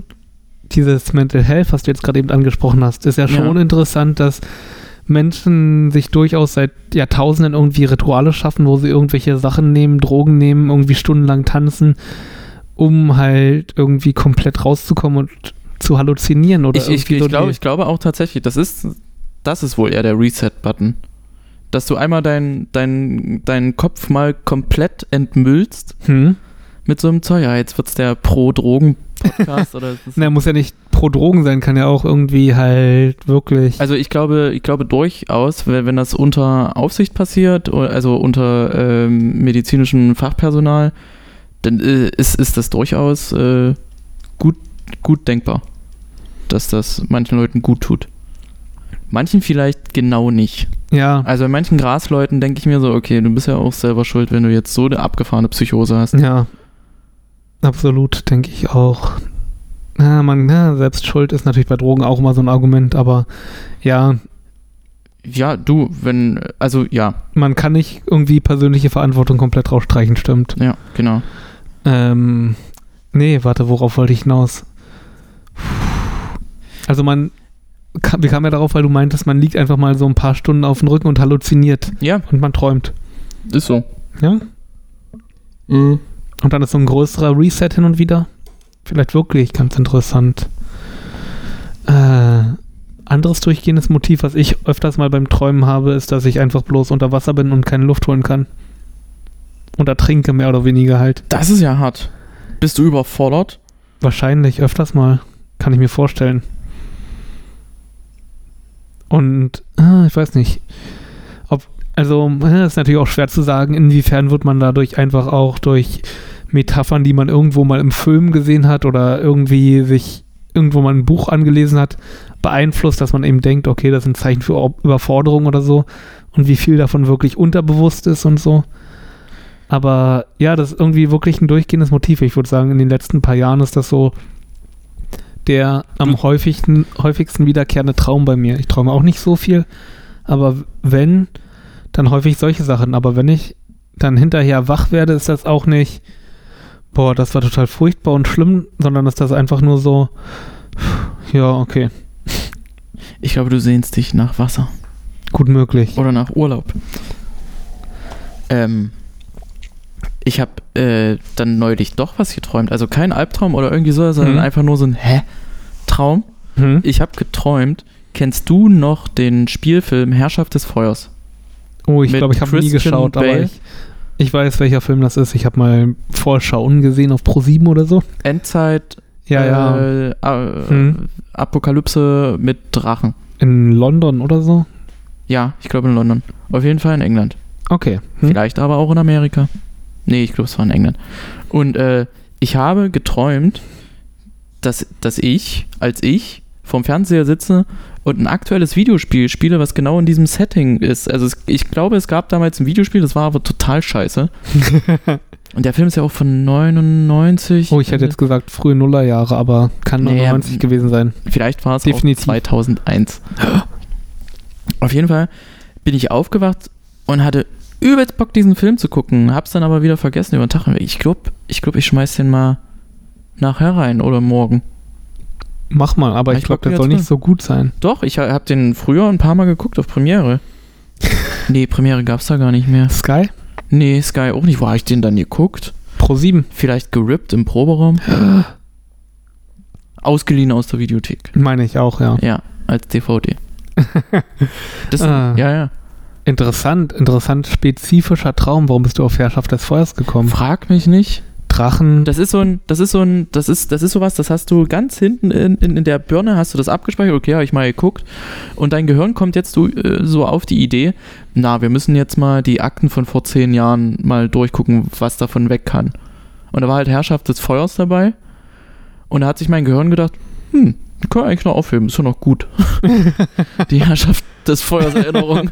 dieses Mental Health, was du jetzt gerade eben angesprochen hast, ist ja schon Ja. interessant, dass Menschen sich durchaus seit Jahrtausenden irgendwie Rituale schaffen, wo sie irgendwelche Sachen nehmen, Drogen nehmen, irgendwie stundenlang tanzen, um halt irgendwie komplett rauszukommen und zu halluzinieren oder Ich, ich, ich, so glaube, ich glaube auch tatsächlich, das ist, das ist wohl eher der Reset-Button. Dass du einmal deinen dein, deinen Kopf mal komplett entmüllst Hm? mit so einem Zeug. Ja, jetzt wird's der Pro-Drogen-Podcast oder Na, muss ja nicht pro Drogen sein, kann ja auch irgendwie halt wirklich. Also ich glaube, ich glaube durchaus, wenn, wenn das unter Aufsicht passiert, also unter ähm, medizinischem Fachpersonal, dann äh, ist, ist das durchaus äh, gut, gut denkbar, dass das manchen Leuten gut tut. Manchen vielleicht genau nicht. ja, Also bei manchen Grasleuten denke ich mir so, okay, du bist ja auch selber schuld, wenn du jetzt so eine abgefahrene Psychose hast. ja. Absolut, denke ich auch. Ja, man, ja, Selbstschuld ist natürlich bei Drogen auch immer so ein Argument, aber ja, Ja, du, wenn, also ja, man kann nicht irgendwie persönliche Verantwortung komplett rausstreichen, stimmt. ja, genau. Ähm, nee, warte, worauf wollte ich hinaus? Also man, kam, wir kamen ja darauf, weil du meintest, man liegt einfach mal so ein paar Stunden auf dem Rücken und halluziniert Ja, und man träumt. ist so. Ja? Und dann ist so ein größerer Reset hin und wieder. Vielleicht wirklich ganz interessant. Äh, anderes durchgehendes Motiv, was ich öfters mal beim Träumen habe, ist, dass ich einfach bloß unter Wasser bin und keine Luft holen kann. Und ertrinke mehr oder weniger halt. Das ist ja hart. Bist du überfordert? Wahrscheinlich öfters mal. Kann ich mir vorstellen. Und ah, ich weiß nicht. Also, ist natürlich auch schwer zu sagen, inwiefern wird man dadurch einfach auch durch Metaphern, die man irgendwo mal im Film gesehen hat oder irgendwie sich irgendwo mal ein Buch angelesen hat, beeinflusst, dass man eben denkt, okay, das ist ein Zeichen für Überforderung oder so und wie viel davon wirklich unterbewusst ist und so. Aber ja, das ist irgendwie wirklich ein durchgehendes Motiv. Ich würde sagen, in den letzten paar Jahren ist das so der am häufigsten, häufigsten wiederkehrende Traum bei mir. Ich träume auch nicht so viel, aber wenn, dann häufig solche Sachen. Aber wenn ich dann hinterher wach werde, ist das auch nicht, boah, das war total furchtbar und schlimm, sondern ist das einfach nur so, ja, okay, Ich glaube, du sehnst dich nach Wasser. gut möglich. Oder nach Urlaub. Ähm, ich habe äh, dann neulich doch was geträumt. Also kein Albtraum oder irgendwie so, sondern Mhm. einfach nur so ein Hä-Traum. Hm? Ich habe geträumt. Kennst du noch den Spielfilm Herrschaft des Feuers? Oh, ich glaube, ich habe nie geschaut, aber Bale? ich, ich weiß, welcher Film das ist. Ich habe mal Vorschauen gesehen auf Pro7 oder so. Endzeit, Ja, ja. Äh, äh, Mhm. Apokalypse mit Drachen. In London oder so. Ja, ich glaube in London. Auf jeden Fall in England. Okay. Hm? Vielleicht aber auch in Amerika. Nee, ich glaube, es war in England. Und äh, ich habe geträumt, dass, dass ich, als ich vorm Fernseher sitze und ein aktuelles Videospiel spiele, was genau in diesem Setting ist. Also es, ich glaube, es gab damals ein Videospiel, das war aber total scheiße. Und der Film ist ja auch von 99. Oh, ich hätte jetzt gesagt frühe Nullerjahre, aber kann Nee, 99 gewesen sein. Vielleicht war es Definitiv. auch 2001. Auf jeden Fall bin ich aufgewacht und hatte übelst Bock, diesen Film zu gucken. Hab's dann aber wieder vergessen über den Tag. Ich glaube, ich, glaub, ich schmeiß den mal nachher rein oder morgen. Mach mal, aber ich ich glaube, der soll nicht so gut sein. Doch, ich ha- hab den früher ein paar Mal geguckt auf Premiere. nee, Premiere gab's da gar nicht mehr. Sky? Nee, Sky auch nicht. Wo hab ich den dann geguckt? Pro 7, Vielleicht gerippt im Proberaum? Ausgeliehen aus der Videothek. meine ich auch, ja. Ja, als DVD. Das, Ah. Ja, ja. Interessant, interessant spezifischer Traum. Warum bist du auf Herrschaft des Feuers gekommen? Frag mich nicht. Drachen. Das ist so ein, das ist so ein, das ist, das ist sowas, das hast du ganz hinten in, in, in der Birne, hast du das abgespeichert, okay, habe ich mal geguckt. Und dein Gehirn kommt jetzt so, äh, so auf die Idee, na, wir müssen jetzt mal die Akten von vor zehn Jahren mal durchgucken, was davon weg kann. Und da war halt Herrschaft des Feuers dabei. Und da hat sich mein Gehirn gedacht, hm, können wir eigentlich noch aufheben, ist ja noch gut. die Herrschaft des Feuers Erinnerung.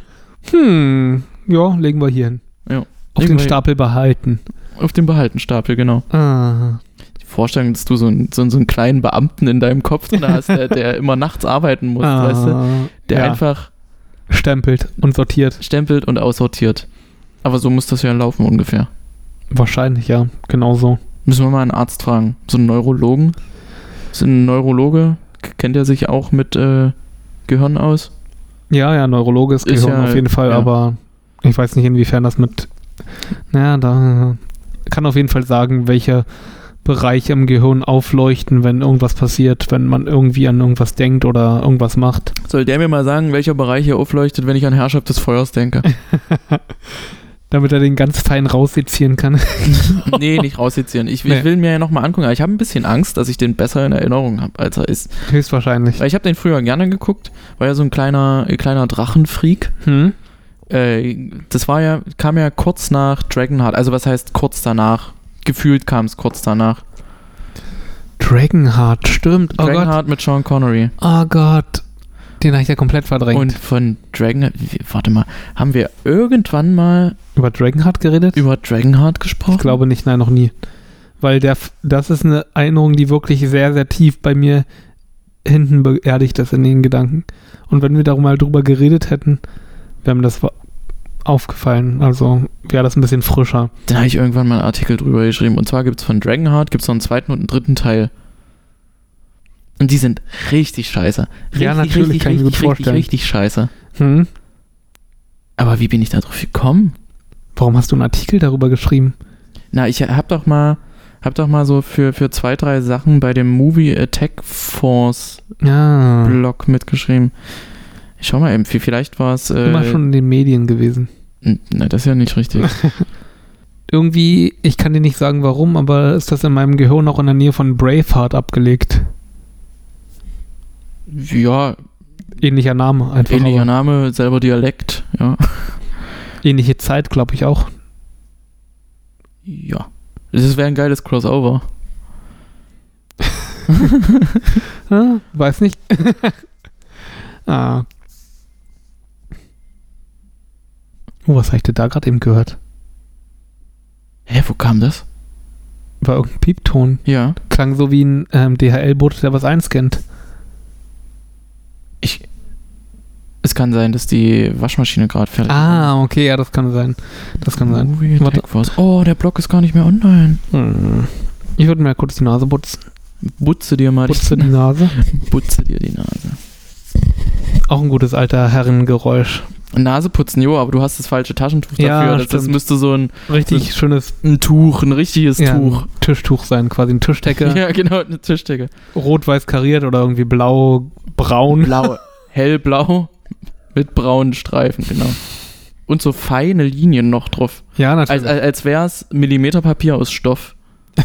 Hm, ja, legen wir hier hin. Ja. Auf den Stapel behalten. Auf dem Behaltenstapel, genau. Ah. Die Vorstellung, dass du so, einen- so, so einen kleinen Beamten in deinem Kopf drin hast, der, der immer nachts arbeiten muss, ah. weißt du? Der ja. einfach stempelt und sortiert. stempelt und aussortiert. Aber so muss das ja laufen ungefähr. Wahrscheinlich, ja. Genau so. Müssen wir mal einen Arzt fragen. So einen Neurologen. Ist ein Neurologe? Kennt er sich auch mit äh, Gehirn aus? Ja, ja, Neurologe ist Ist Gehirn ja- auf jeden Fall, ja. aber ich weiß nicht, inwiefern das mit. Naja, da kann auf jeden Fall sagen, welche Bereiche im Gehirn aufleuchten, wenn irgendwas passiert, wenn man irgendwie an irgendwas denkt oder irgendwas macht. Soll der mir mal sagen, welcher Bereich hier aufleuchtet, wenn ich an Herrschaft des Feuers denke? Damit er den ganz fein raussezieren kann. nee, nicht raussezieren. Ich, Nee. ich will mir ja nochmal angucken, aber ich habe ein bisschen Angst, dass ich den besser in Erinnerung habe, als er ist. Höchstwahrscheinlich. Weil ich habe den früher gerne geguckt, war ja so ein kleiner, kleiner Drachenfreak. Hm? Äh, das war ja, kam ja kurz nach Dragonheart, also was heißt kurz danach? Gefühlt kam es kurz danach. Dragonheart, stimmt. Oh Gott. Dragonheart mit Sean Connery. Oh Gott. Den habe ich ja komplett verdrängt. Und von Dragon, wie- warte mal, haben wir irgendwann mal Über Dragonheart geredet? über Dragonheart gesprochen? Ich glaube nicht, nein, noch nie. Weil der, das ist eine Erinnerung, die wirklich sehr, sehr tief bei mir hinten beerdigt ist in den Gedanken. Und wenn wir darum mal drüber geredet hätten, wäre mir das aufgefallen. Also wäre das ein bisschen frischer. Dann habe ich irgendwann mal einen Artikel drüber geschrieben. Und zwar gibt es von Dragonheart gibt's noch einen zweiten und einen dritten Teil. Und die sind richtig scheiße. Richtig, Ja, natürlich, richtig, kann ich mir gut vorstellen. Richtig, richtig scheiße. Hm? Aber wie bin ich da drauf gekommen? Warum hast du einen Artikel darüber geschrieben? Na, ich hab doch mal, hab doch mal so für, für zwei, drei Sachen bei dem Movie Attack Force Ja, Blog mitgeschrieben. Ich schau mal eben, wie- vielleicht war es. Äh, immer schon in den Medien gewesen. Na, das ist ja nicht richtig. Irgendwie, ich kann dir nicht sagen warum, aber ist das in meinem Gehirn auch in der Nähe von Braveheart abgelegt. ja, Ähnlicher Name einfach. ähnlicher aber Name, selber Dialekt, ja. Ähnliche Zeit, glaube ich auch. Ja. Das wäre ein geiles Crossover. Weiß nicht. ah. Oh, was habe ich denn da gerade eben gehört? Hä, wo kam das? War irgendein Piepton. Ja. Klang so wie ein ähm, DHL-Bote, der was einscannt. Ich. Es kann sein, dass die Waschmaschine gerade fertig Ah, okay, ja, das kann sein. Das kann sein. Warte. Oh, der Blog ist gar nicht mehr online. Hm. Ich würde mir kurz die Nase putzen. Butze dir mal Putze die die Nase. Butze dir die Nase. Auch ein gutes alter Herrengeräusch. Nase putzen, jo, aber du hast das falsche Taschentuch Ja, dafür. Das, das müsste so ein, Richtig schönes ein Tuch, ein richtiges ja, Tuch. ein Tischtuch sein, quasi eine Tischdecke. Ja, genau, eine Tischdecke. Rot-weiß kariert oder irgendwie blau-braun. Blau, hellblau mit braunen Streifen, genau. Und so feine Linien noch drauf. Ja, Als, natürlich. als, als wäre es Millimeterpapier aus Stoff.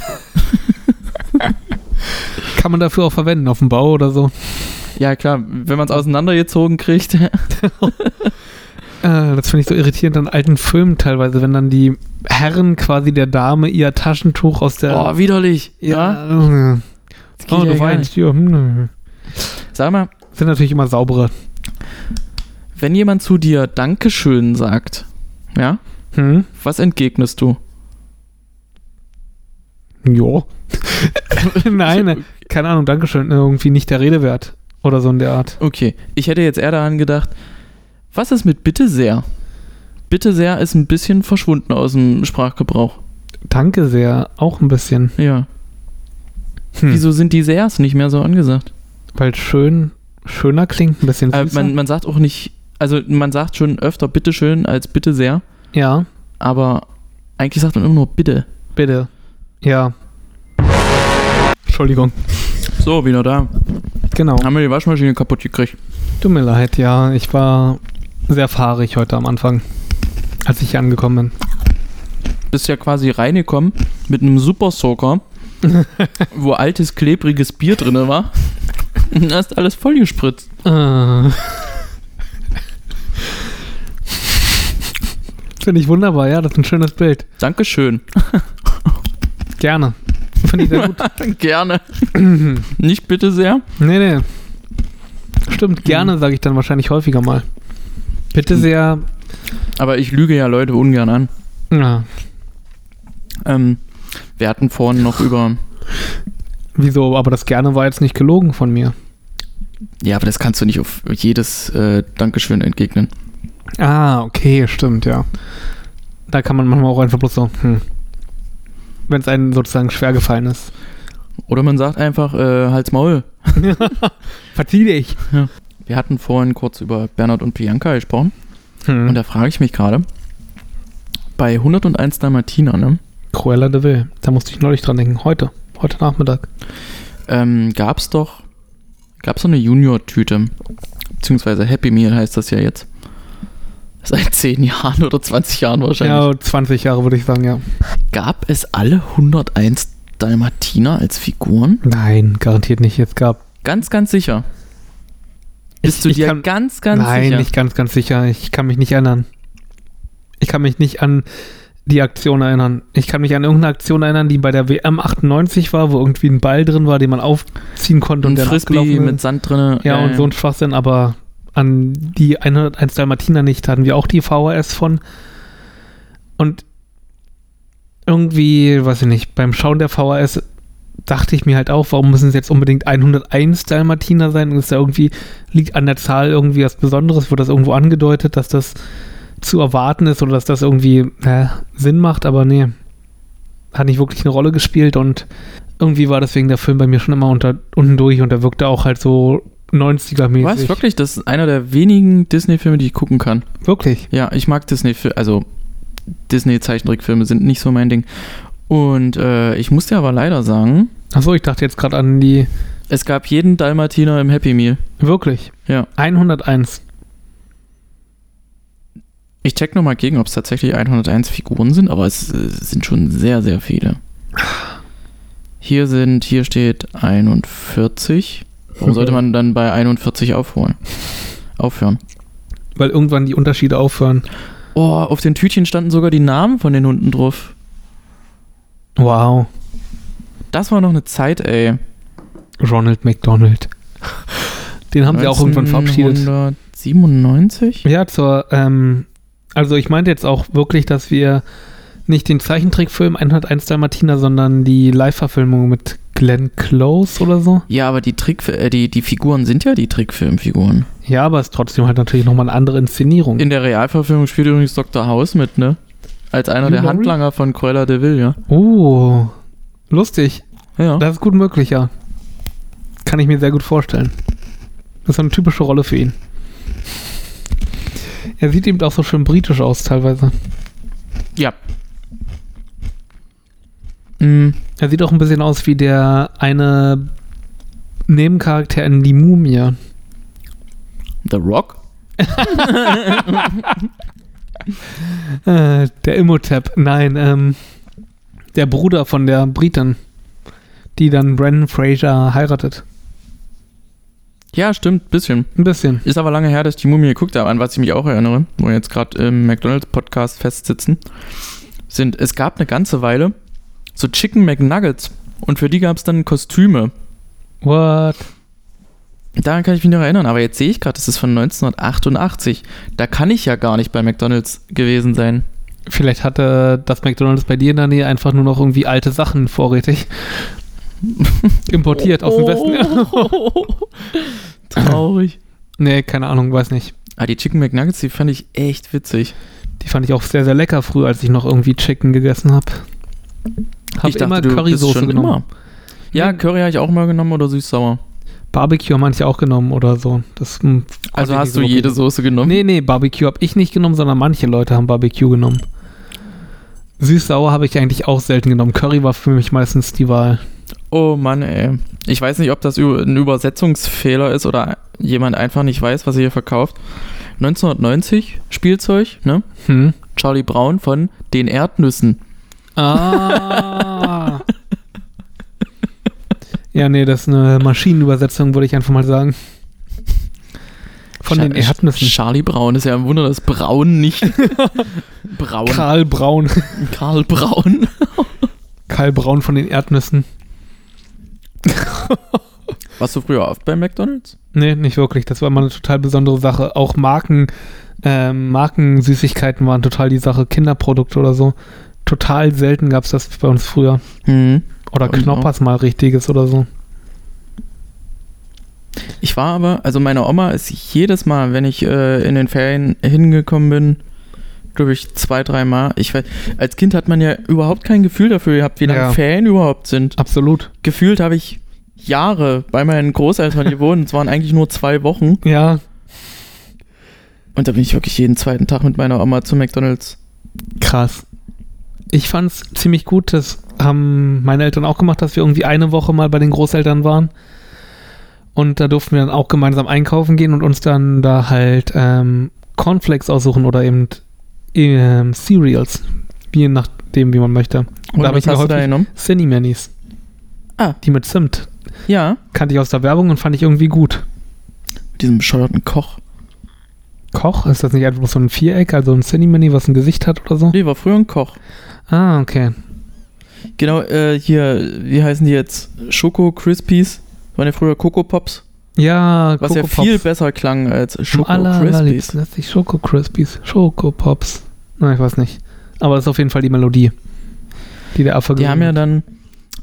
Kann man dafür auch verwenden, auf dem Bau oder so. Ja, klar, wenn man es auseinandergezogen kriegt. Äh, das finde ich so irritierend an alten Filmen teilweise, wenn dann die Herren quasi der Dame ihr Taschentuch aus der. oh, widerlich. Ja. ja. Oh, ja du gar weinst. Ja, hm. Sag mal, Sind natürlich immer saubere. wenn jemand zu dir Dankeschön sagt, ja, Hm? was entgegnest du? Jo. Nein, keine Ahnung, Dankeschön. Irgendwie nicht der Rede wert. Oder so in der Art. Okay, ich hätte jetzt eher daran gedacht, was ist mit bitte sehr? Bitte sehr ist ein bisschen verschwunden aus dem Sprachgebrauch. Danke sehr. Auch ein bisschen. Ja. Hm. Wieso sind die sehrs nicht mehr so angesagt? Weil schön, schöner klingt, ein bisschen Äh, süßer. man, man sagt auch nicht, also man sagt schon öfter bitteschön als bitte sehr, ja, aber eigentlich sagt man immer nur bitte. bitte. Ja. Entschuldigung. So, wieder da. Genau. Haben wir die Waschmaschine kaputt gekriegt. Tut mir leid, ja. Ich war sehr fahrig heute am Anfang, als ich hier angekommen Bist ja quasi reingekommen mit einem Super Soaker, wo altes, klebriges Bier drin war. Und hast alles vollgespritzt. bin. Äh. Finde ich wunderbar, ja. Das ist ein schönes Bild. Dankeschön. Gerne. Finde ich sehr gut. Gerne. Nicht bitte sehr. nee, nee. Stimmt, gerne sage ich dann wahrscheinlich häufiger mal. Bitte sehr. Aber ich lüge ja Leute ungern an. Ja. Ähm, wir hatten vorhin noch über. Wieso? Aber das gerne war jetzt nicht gelogen von mir. Ja, aber das kannst du nicht auf jedes äh, Dankeschön entgegnen. Ah, okay, stimmt, ja. Da kann man manchmal auch einfach bloß so, hm. Wenn es einem sozusagen schwer gefallen ist. Oder man sagt einfach, äh, Hals Maul. Verzieh dich. Wir hatten vorhin kurz über Bernhard und Bianca gesprochen. Hm. Und da frage ich mich gerade, bei 101 Dalmatiner, ne, Cruella de Vil. Da musste ich neulich dran denken. Heute. Heute Nachmittag. ähm, gab es doch, gab es so eine Junior-Tüte, beziehungsweise Happy Meal heißt das ja jetzt. Seit 10 Jahren oder 20 Jahren wahrscheinlich. Ja, 20 Jahre würde ich sagen, ja. Gab es alle 101 Dalmatiner als Figuren? Nein, garantiert nicht. Jetzt gab. Ganz, ganz sicher. Bist Ich- du ich dir kann- ganz, ganz Nein, sicher? nicht ganz, ganz sicher. Ich kann mich nicht erinnern. Ich kann mich nicht an die Aktion erinnern. Ich kann mich an irgendeine Aktion erinnern, die bei der WM 98 war, wo irgendwie ein Ball drin war, den man aufziehen konnte Und der Frisbee mit. Sand drin. Ja, und so ein Schwachsinn, aber an die 101 Dalmatiner nicht. Hatten wir auch die VHS von. Und irgendwie, weiß ich nicht, beim Schauen der VHS dachte ich mir halt auch, warum müssen es jetzt unbedingt 101 Dalmatiner sein? Und ist da irgendwie, liegt an der Zahl irgendwie was Besonderes? Wird das irgendwo angedeutet, dass das zu erwarten ist oder dass das irgendwie äh, Sinn macht? Aber nee, hat nicht wirklich eine Rolle gespielt und irgendwie war deswegen der Film bei mir schon immer unter, unten durch und der wirkte auch halt so 90er-mäßig. Was, wirklich? Das ist einer der wenigen Disney-Filme, die ich gucken kann. Wirklich? Ja, ich mag Disney-Filme, also Disney-Zeichentrickfilme sind nicht so mein Ding. Und äh, ich muss dir aber leider sagen, Achso, ich dachte jetzt gerade an die. es gab jeden Dalmatiner im Happy Meal. Wirklich? Ja. 101. Ich check nochmal gegen, ob es tatsächlich 101 Figuren sind, aber es äh, sind schon sehr, sehr viele. Hier sind, hier steht 41. Warum sollte man dann bei 41 aufholen? Aufhören. Weil irgendwann die Unterschiede aufhören. Oh, auf den Tütchen standen sogar die Namen von den Hunden drauf. Wow. Das war noch eine Zeit, ey. Ronald McDonald. Den haben sie auch irgendwann verabschiedet. 1997? Ja, zur, ähm, also ich meinte jetzt auch wirklich, dass wir nicht den Zeichentrickfilm 101 Dalmatiner, sondern die Live-Verfilmung mit Glenn Close oder so. Ja, aber die Trick, äh, die, die Figuren sind ja die Trickfilmfiguren. Ja, aber es ist trotzdem halt natürlich nochmal eine andere Inszenierung. In der Realverfilmung spielt übrigens Dr. House mit, ne? Als einer Hugh der Laurie? Handlanger von Cruella de Vil, ja. oh, lustig. Ja. Das ist gut möglich, ja. Kann ich mir sehr gut vorstellen. Das ist eine typische Rolle für ihn. Er sieht eben auch so schön britisch aus teilweise. ja. Mm, Er sieht auch ein bisschen aus wie der eine Nebencharakter in Die Mumie. The Rock? Äh, der Imhotep. Nein, ähm, der Bruder von der Britin, die dann Brandon Fraser heiratet. Ja, stimmt, bisschen. Ein bisschen. Ist aber lange her, dass ich die Mumie geguckt habe, an was ich mich auch erinnere, wo wir jetzt gerade im McDonalds-Podcast festsitzen. Sind, es gab eine ganze Weile so Chicken McNuggets und für die gab es dann Kostüme. What? Daran kann ich mich noch erinnern, aber jetzt sehe ich gerade, das ist von 1988. Da kann ich ja gar nicht bei McDonalds gewesen sein. Vielleicht hatte das McDonalds bei dir in der Nähe einfach nur noch irgendwie alte Sachen vorrätig. Importiert aus dem Westen. Traurig. nee, keine Ahnung, weiß nicht. Ah, die Chicken McNuggets, die fand ich echt witzig. Die fand ich auch sehr, sehr lecker früher, als ich noch irgendwie Chicken gegessen habe. Hab ich dachte, immer Currysoße genommen. immer. Ja. Curry habe ich auch mal genommen oder süß-sauer. Barbecue haben manche auch genommen oder so. Das, hm, Also hast du jede Soße genommen? Nee, nee, Barbecue habe ich nicht genommen, sondern manche Leute haben Barbecue genommen. Süß-sauer habe ich eigentlich auch selten genommen. Curry war für mich meistens die Wahl. Oh Mann, ey. Ich weiß nicht, ob das ein Übersetzungsfehler ist oder jemand einfach nicht weiß, was er hier verkauft. 1990 Spielzeug, ne? Hm. Charlie Brown von den Erdnüssen. Ah. ja, nee, das ist eine Maschinenübersetzung, würde ich einfach mal sagen. Von Scha- den Erdnüssen. Charlie Brown ist ja ein Wunder, dass Braun nicht. Braun. Karl Braun. Karl Braun. Karl Braun von den Erdnüssen. Warst du früher oft bei McDonalds? Nee, nicht wirklich. Das war immer eine total besondere Sache. Auch Marken, ähm, Markensüßigkeiten waren total die Sache. Kinderprodukte oder so. Total selten gab es das bei uns früher. Mhm. Oder Und Knoppers mal richtiges oder so. Ich war aber, also meine Oma ist jedes Mal, wenn ich äh, in den Ferien hingekommen bin, glaube ich, zwei, dreimal. Ich weiß, als Kind hat man ja überhaupt kein Gefühl dafür gehabt, wie lange Ja. Ferien überhaupt sind. Absolut. Gefühlt habe ich Jahre bei meinen Großeltern gewohnt. Es waren eigentlich nur zwei Wochen. Ja, Und da bin ich wirklich jeden zweiten Tag mit meiner Oma zu McDonalds. krass. Ich fand's ziemlich gut, das haben meine Eltern auch gemacht, dass wir irgendwie eine Woche mal bei den Großeltern waren. Und da durften wir dann auch gemeinsam einkaufen gehen und uns dann da halt ähm, Cornflakes aussuchen oder eben ähm, Cereals. Je nachdem, wie man möchte. Und Und da habe ich mir häufig genommen? Cinnamanies. Ah. Die mit Zimt. Ja, Kannte ich aus der Werbung und fand ich irgendwie gut. mit diesem bescheuerten Koch. Koch? Ist das nicht einfach so ein Viereck, also ein Cinnamony, was ein Gesicht hat oder so? Nee, war früher ein Koch. Ah, okay. Genau, äh, hier, wie heißen die jetzt? Schoko Crispies? Waren ja früher Coco Pops. Ja, Was ja Coco viel Pops. besser klang als Schoko aller, Crispies. sich Schoko Crispies. Schoko Pops. Na, ich weiß nicht. Aber das ist auf jeden Fall die Melodie, die der Affe Die haben ja dann,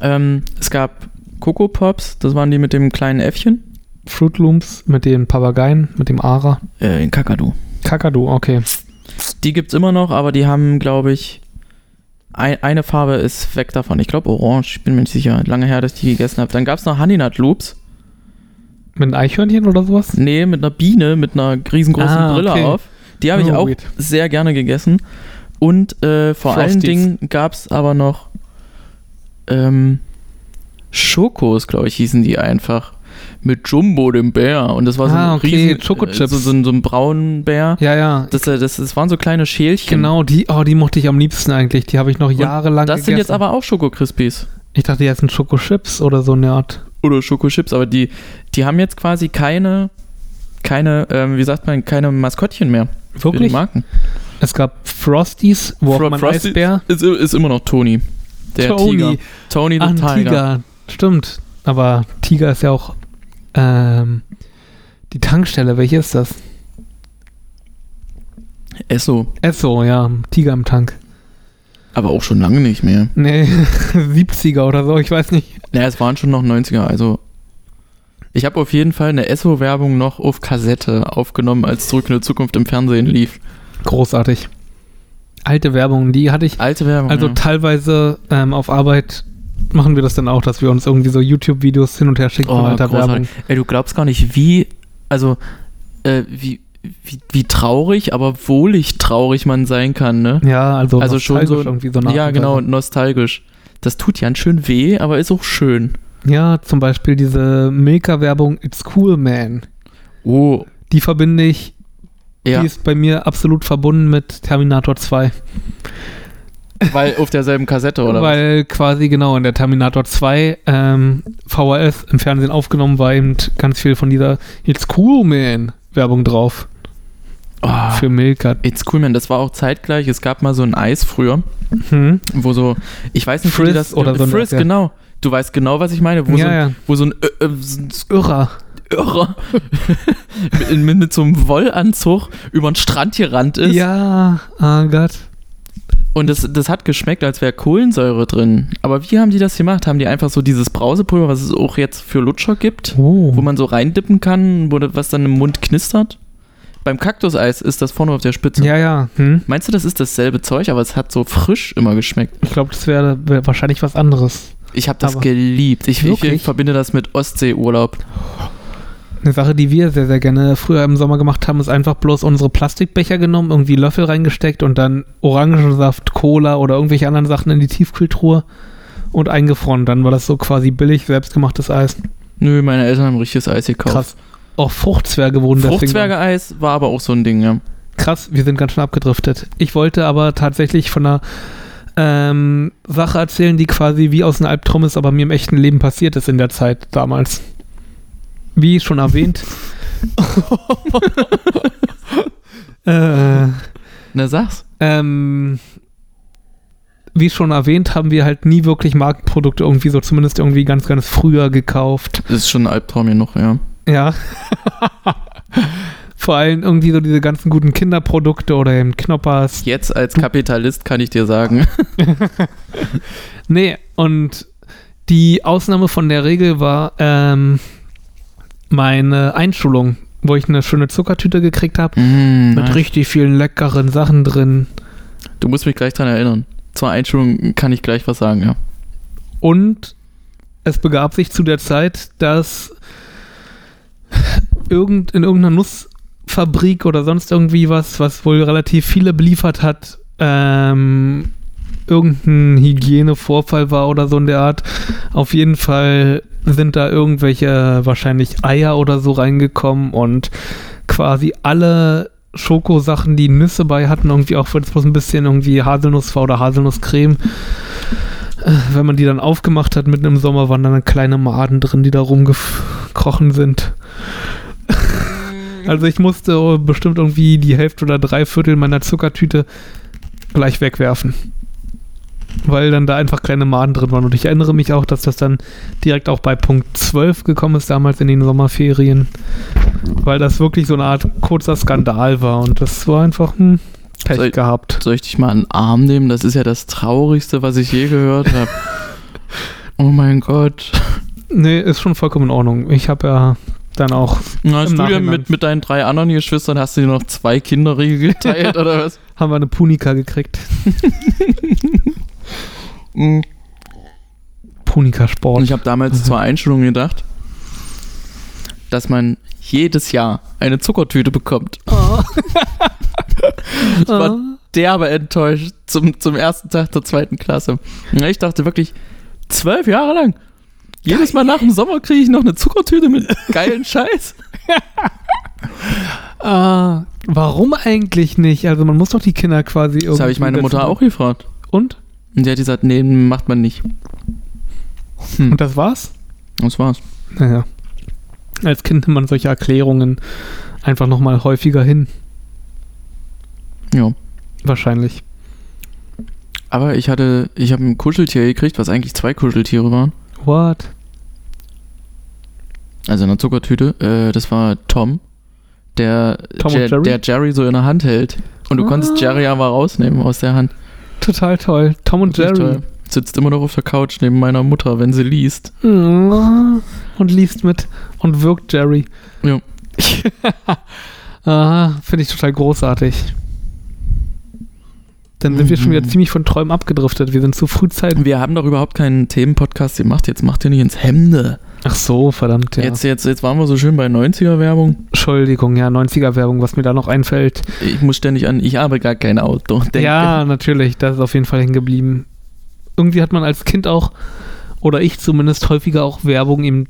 ähm, es gab Coco Pops, das waren die mit dem kleinen Äffchen. Fruit Looms mit den Papageien, mit dem Ara. Äh, in Kakadu. Kakadu, okay. Die gibt's immer noch, aber die haben, glaube ich, ein, eine Farbe ist weg davon. Ich glaube orange, ich bin mir nicht sicher. Lange her, dass ich die gegessen habe. Dann gab's noch Honey Nut Loops. Mit einem Eichhörnchen oder sowas? Nee, mit einer Biene, mit einer riesengroßen Ah, Brille okay. auf. Die habe ich Oh, auch weird. sehr gerne gegessen. Und äh, vor allen Frosties. Dingen gab es aber noch ähm, Schokos, glaube ich, hießen die einfach. Mit Jumbo, dem Bär. Und das war so Ah, ein okay, riesen, Schokochips. So, so, ein- so ein braunen Bär. Ja, ja. Das, äh, das, das waren so kleine Schälchen. Genau, die, oh, die mochte ich am liebsten eigentlich. Die habe ich noch jahrelang Das sind jetzt aber auch Schoko-Crispies. Ich dachte, jetzt sind Schokochips oder so eine Art. Oder Schokochips, aber die, die haben jetzt quasi keine, keine, ähm, wie sagt man, keine Maskottchen mehr. Wirklich? Marken. Es gab Frosties, wo Fro- Frosty Eisbär. Ist, ist immer noch Tony. Der Tony. Tiger. Tony the ein Tiger. Tiger. Stimmt. Aber Tiger ist ja auch ähm, die Tankstelle. Welche ist das? Esso. Esso, ja. Tiger im Tank. Aber auch schon lange nicht mehr. Nee, 70er oder so, ich weiß nicht. Naja, es waren schon noch 90er, also. Ich habe auf jeden Fall eine Esso-Werbung noch auf Kassette aufgenommen, als Zurück in die Zukunft im Fernsehen lief. Großartig. Alte Werbung, die hatte ich. Alte Werbung. Also ja. teilweise ähm, auf Arbeit machen wir das dann auch, dass wir uns irgendwie so YouTube-Videos hin und her schicken von Oh, alter großartig. Werbung. Ey, du glaubst gar nicht, wie, also, äh, wie, wie, wie traurig, aber wohlig traurig man sein kann, ne? Ja, also, Also schon nostalgisch so- irgendwie so ja, genau, nostalgisch. Das tut ja schön weh, aber ist auch schön. Ja, zum Beispiel diese Milka-Werbung It's Cool Man. Oh, Die verbinde ich, ja, die ist bei mir absolut verbunden mit Terminator 2. weil auf derselben Kassette, oder? was? Weil quasi genau in der Terminator 2 ähm, VHS im Fernsehen aufgenommen war eben ganz viel von dieser It's Cool Man Werbung drauf. Oh, Für Milka. It's cool, man. Das war auch zeitgleich. Es gab mal so ein Eis früher, Hm? wo so, ich weiß nicht, wie Frizz das oder so Frizz, ja. genau. Du weißt genau, was ich meine. Wo, so, Ja, ein- ja. wo so ein, äh, äh, so ein Irrer. Irrer mit, mit, mit so einem Wollanzug über den Strand gerannt ist. Ja, oh Gott. Und das, das hat geschmeckt, als wäre Kohlensäure drin. Aber wie haben die das gemacht? Haben die einfach so dieses Brausepulver, was es auch jetzt für Lutscher gibt, Oh. wo man so reindippen kann, wo das, was dann im Mund knistert? Beim Kaktuseis ist das vorne auf der Spitze. Ja, ja. Hm? Meinst du, das ist dasselbe Zeug, aber es hat so frisch immer geschmeckt? Ich glaube, das wäre wär wahrscheinlich was anderes. Ich habe das Aber- geliebt. Ich, ich verbinde das mit Ostseeurlaub. Eine Sache, die wir sehr, sehr gerne früher im Sommer gemacht haben, ist einfach bloß unsere Plastikbecher genommen, irgendwie Löffel reingesteckt und dann Orangensaft, Cola oder irgendwelche anderen Sachen in die Tiefkühltruhe und eingefroren. Dann war das so quasi billig, selbstgemachtes Eis. Nö, meine Eltern haben richtiges Eis gekauft. Krass. Auch Fruchtzwerge wurden. Fruchtzwergeeis war aber auch so ein Ding, ja. Krass, wir sind ganz schön abgedriftet. Ich wollte aber tatsächlich von einer ähm, Sache erzählen, die quasi wie aus einem Albtraum ist, aber mir im echten Leben passiert ist in der Zeit damals. Wie schon erwähnt. äh, Na, sag's. ähm, wie schon erwähnt, haben wir halt nie wirklich Markenprodukte irgendwie so, zumindest irgendwie ganz, ganz früher gekauft. Das ist schon ein Albtraum hier noch, ja. Ja. Vor allem irgendwie so diese ganzen guten Kinderprodukte oder eben Knoppers. Jetzt als Kapitalist kann ich dir sagen. Nee, und die Ausnahme von der Regel war ähm, meine Einschulung, wo ich eine schöne Zuckertüte gekriegt habe Mm, mit nice. richtig vielen leckeren Sachen drin. Du musst mich gleich dran erinnern. Zur Einschulung kann ich gleich was sagen, ja. Und es begab sich zu der Zeit, dass irgend, in irgendeiner Nussfabrik oder sonst irgendwie was, was wohl relativ viele beliefert hat, ähm, irgendein Hygienevorfall war oder so in der Art. Auf jeden Fall sind da irgendwelche wahrscheinlich Eier oder so reingekommen und quasi alle Schokosachen, die Nüsse bei hatten, irgendwie auch wenn es bloß ein bisschen irgendwie Haselnuss war oder Haselnusscreme, äh, wenn man die dann aufgemacht hat mitten im Sommer, waren dann kleine Maden drin, die da rumgekrochen sind. Also ich musste bestimmt irgendwie die Hälfte oder drei Viertel meiner Zuckertüte gleich wegwerfen. Weil dann da einfach kleine Maden drin waren. Und ich erinnere mich auch, dass das dann direkt auch bei Punkt 12 gekommen ist, damals in den Sommerferien. Weil das wirklich so eine Art kurzer Skandal war. Und das war einfach ein Pech Soll ich- gehabt. Soll ich dich mal an den Arm nehmen? Das ist ja das Traurigste, was ich je gehört habe. oh mein Gott. Nee, ist schon vollkommen in Ordnung. Ich habe ja dann auch, Na, hast du dir mit, mit deinen drei anderen Geschwistern, hast du dir noch zwei Kinderriegel geteilt oder was? haben wir eine Punika gekriegt. Mhm. Punika-Sport. Und ich habe damals zur Einschulung gedacht, dass man jedes Jahr eine Zuckertüte bekommt. Ich war derbe enttäuscht zum, zum ersten Tag der zweiten Klasse. Ich dachte wirklich, zwölf Jahre lang. Jedes Mal nach dem Sommer kriege ich noch eine Zuckertüte mit geilen Scheiß. Ah, warum eigentlich nicht? Also man muss doch die Kinder quasi irgendwie. Das habe ich meine Mutter auch gefragt. Und? Und die hat gesagt, nee, macht man nicht. Hm. Und das war's? Das war's. Naja. Als Kind nimmt man solche Erklärungen einfach nochmal häufiger hin. Ja. Wahrscheinlich. Aber ich hatte, ich habe ein Kuscheltier gekriegt, was eigentlich zwei Kuscheltiere waren. What? Also in einer Zuckertüte. Äh, das war Tom, der, Tom Jer- Jerry? der Jerry so in der Hand hält. Und du Ah. konntest Jerry aber rausnehmen aus der Hand. Total toll. Tom und Jerry. toll. Sitzt immer noch auf der Couch neben meiner Mutter, wenn sie liest. Und liest mit und wirkt Jerry. Ja. ah, Finde ich total großartig. Dann sind wir schon wieder Mhm. ziemlich von Träumen abgedriftet. Wir sind zu frühzeitig. Wir haben doch überhaupt keinen Themenpodcast gemacht. Jetzt macht ihr nicht ins Hemde. Ach so, verdammt. Ja. Jetzt, jetzt, jetzt waren wir so schön bei 90er-Werbung. Entschuldigung, ja, 90er-Werbung, was mir da noch einfällt. Ich muss ständig an, ich habe gar kein Auto. Denken. Ja, natürlich, das ist auf jeden Fall hängen geblieben. Irgendwie hat man als Kind auch, oder ich zumindest, häufiger auch Werbung eben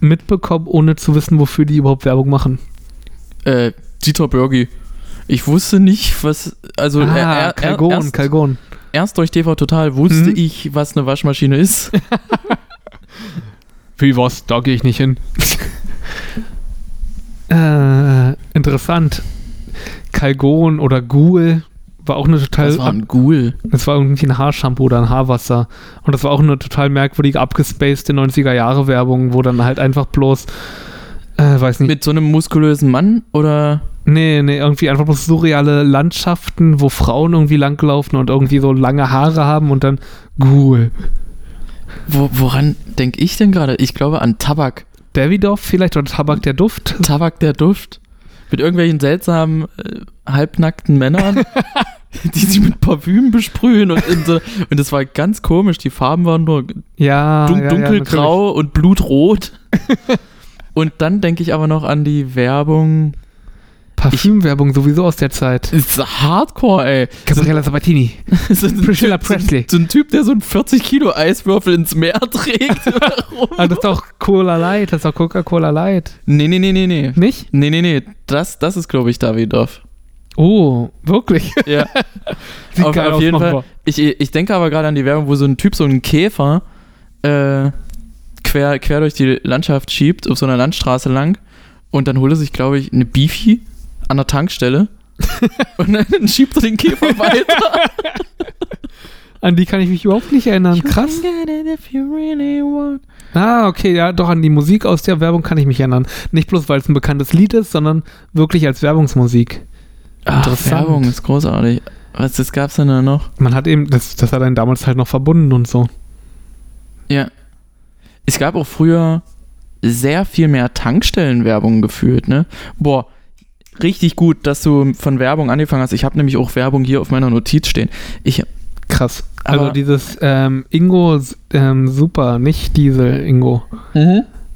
mitbekommen, ohne zu wissen, wofür die überhaupt Werbung machen. Äh, Dieter Börgi. Ich wusste nicht, was. Also, er, er, er, Kalgon, erst, Kalgon. erst durch TV Total wusste Mhm. ich, was eine Waschmaschine ist. Wie was? Da gehe ich nicht hin. äh, interessant. Kalgon oder Ghoul war auch eine total. Das war ein Ghoul. Das war irgendwie ein Haarshampoo oder ein Haarwasser. Und das war auch eine total merkwürdige, abgespacede 90er-Jahre-Werbung, wo dann halt einfach bloß, äh, weiß nicht, Mit so einem muskulösen Mann oder. nee, nee, irgendwie einfach bloß surreale Landschaften, wo Frauen irgendwie langlaufen und irgendwie so lange Haare haben und dann Ghoul. Wo, woran denke ich denn gerade? Ich glaube an Tabak. Davidoff vielleicht oder Tabak der Duft? Tabak der Duft. Mit irgendwelchen seltsamen, äh, halbnackten Männern, die sich mit Parfüm besprühen und, so, und das war ganz komisch. Die Farben waren nur Ja, dun ja, ja, dunkelgrau und blutrot. und dann denke ich aber noch an die Werbung. Parfümwerbung sowieso aus der Zeit. Das ist Hardcore, ey. Gabriella Sabatini. So ein, Priscilla so, Presley. so ein Typ, der so einen 40 Kilo Eiswürfel ins Meer trägt. Ah, das ist doch Cola Light, das ist doch Coca-Cola Light. nee, nee, nee, nee, nee. Nicht? Nee, nee, nee. Das, das ist, glaube ich, Davidoff. Oh, wirklich? Ja. Sieht auf, geil auf jeden Fall. Ich, ich denke aber gerade an die Werbung, wo so ein Typ so einen Käfer äh, quer, quer durch die Landschaft schiebt, auf so einer Landstraße lang. Und dann holt er sich, glaube ich, eine Beefy an der Tankstelle. und dann schiebt er den Käfer weiter. An die kann ich mich überhaupt nicht erinnern. Krass. Really. Ah, okay, ja, doch an die Musik aus der Werbung kann ich mich erinnern. Nicht bloß, weil es ein bekanntes Lied ist, sondern wirklich als Werbungsmusik. Ach, Interessant. Werbung ist großartig. Was das gab's denn da noch? Man hat eben, das, das hat einen damals halt noch verbunden und so. Ja. Es gab auch früher sehr viel mehr Tankstellenwerbung gefühlt, ne? Boah, richtig gut, dass du von Werbung angefangen hast. Ich habe nämlich auch Werbung hier auf meiner Notiz stehen. Ich, Krass. Also dieses ähm, Ingo ähm, Super, nicht Diesel Ingo.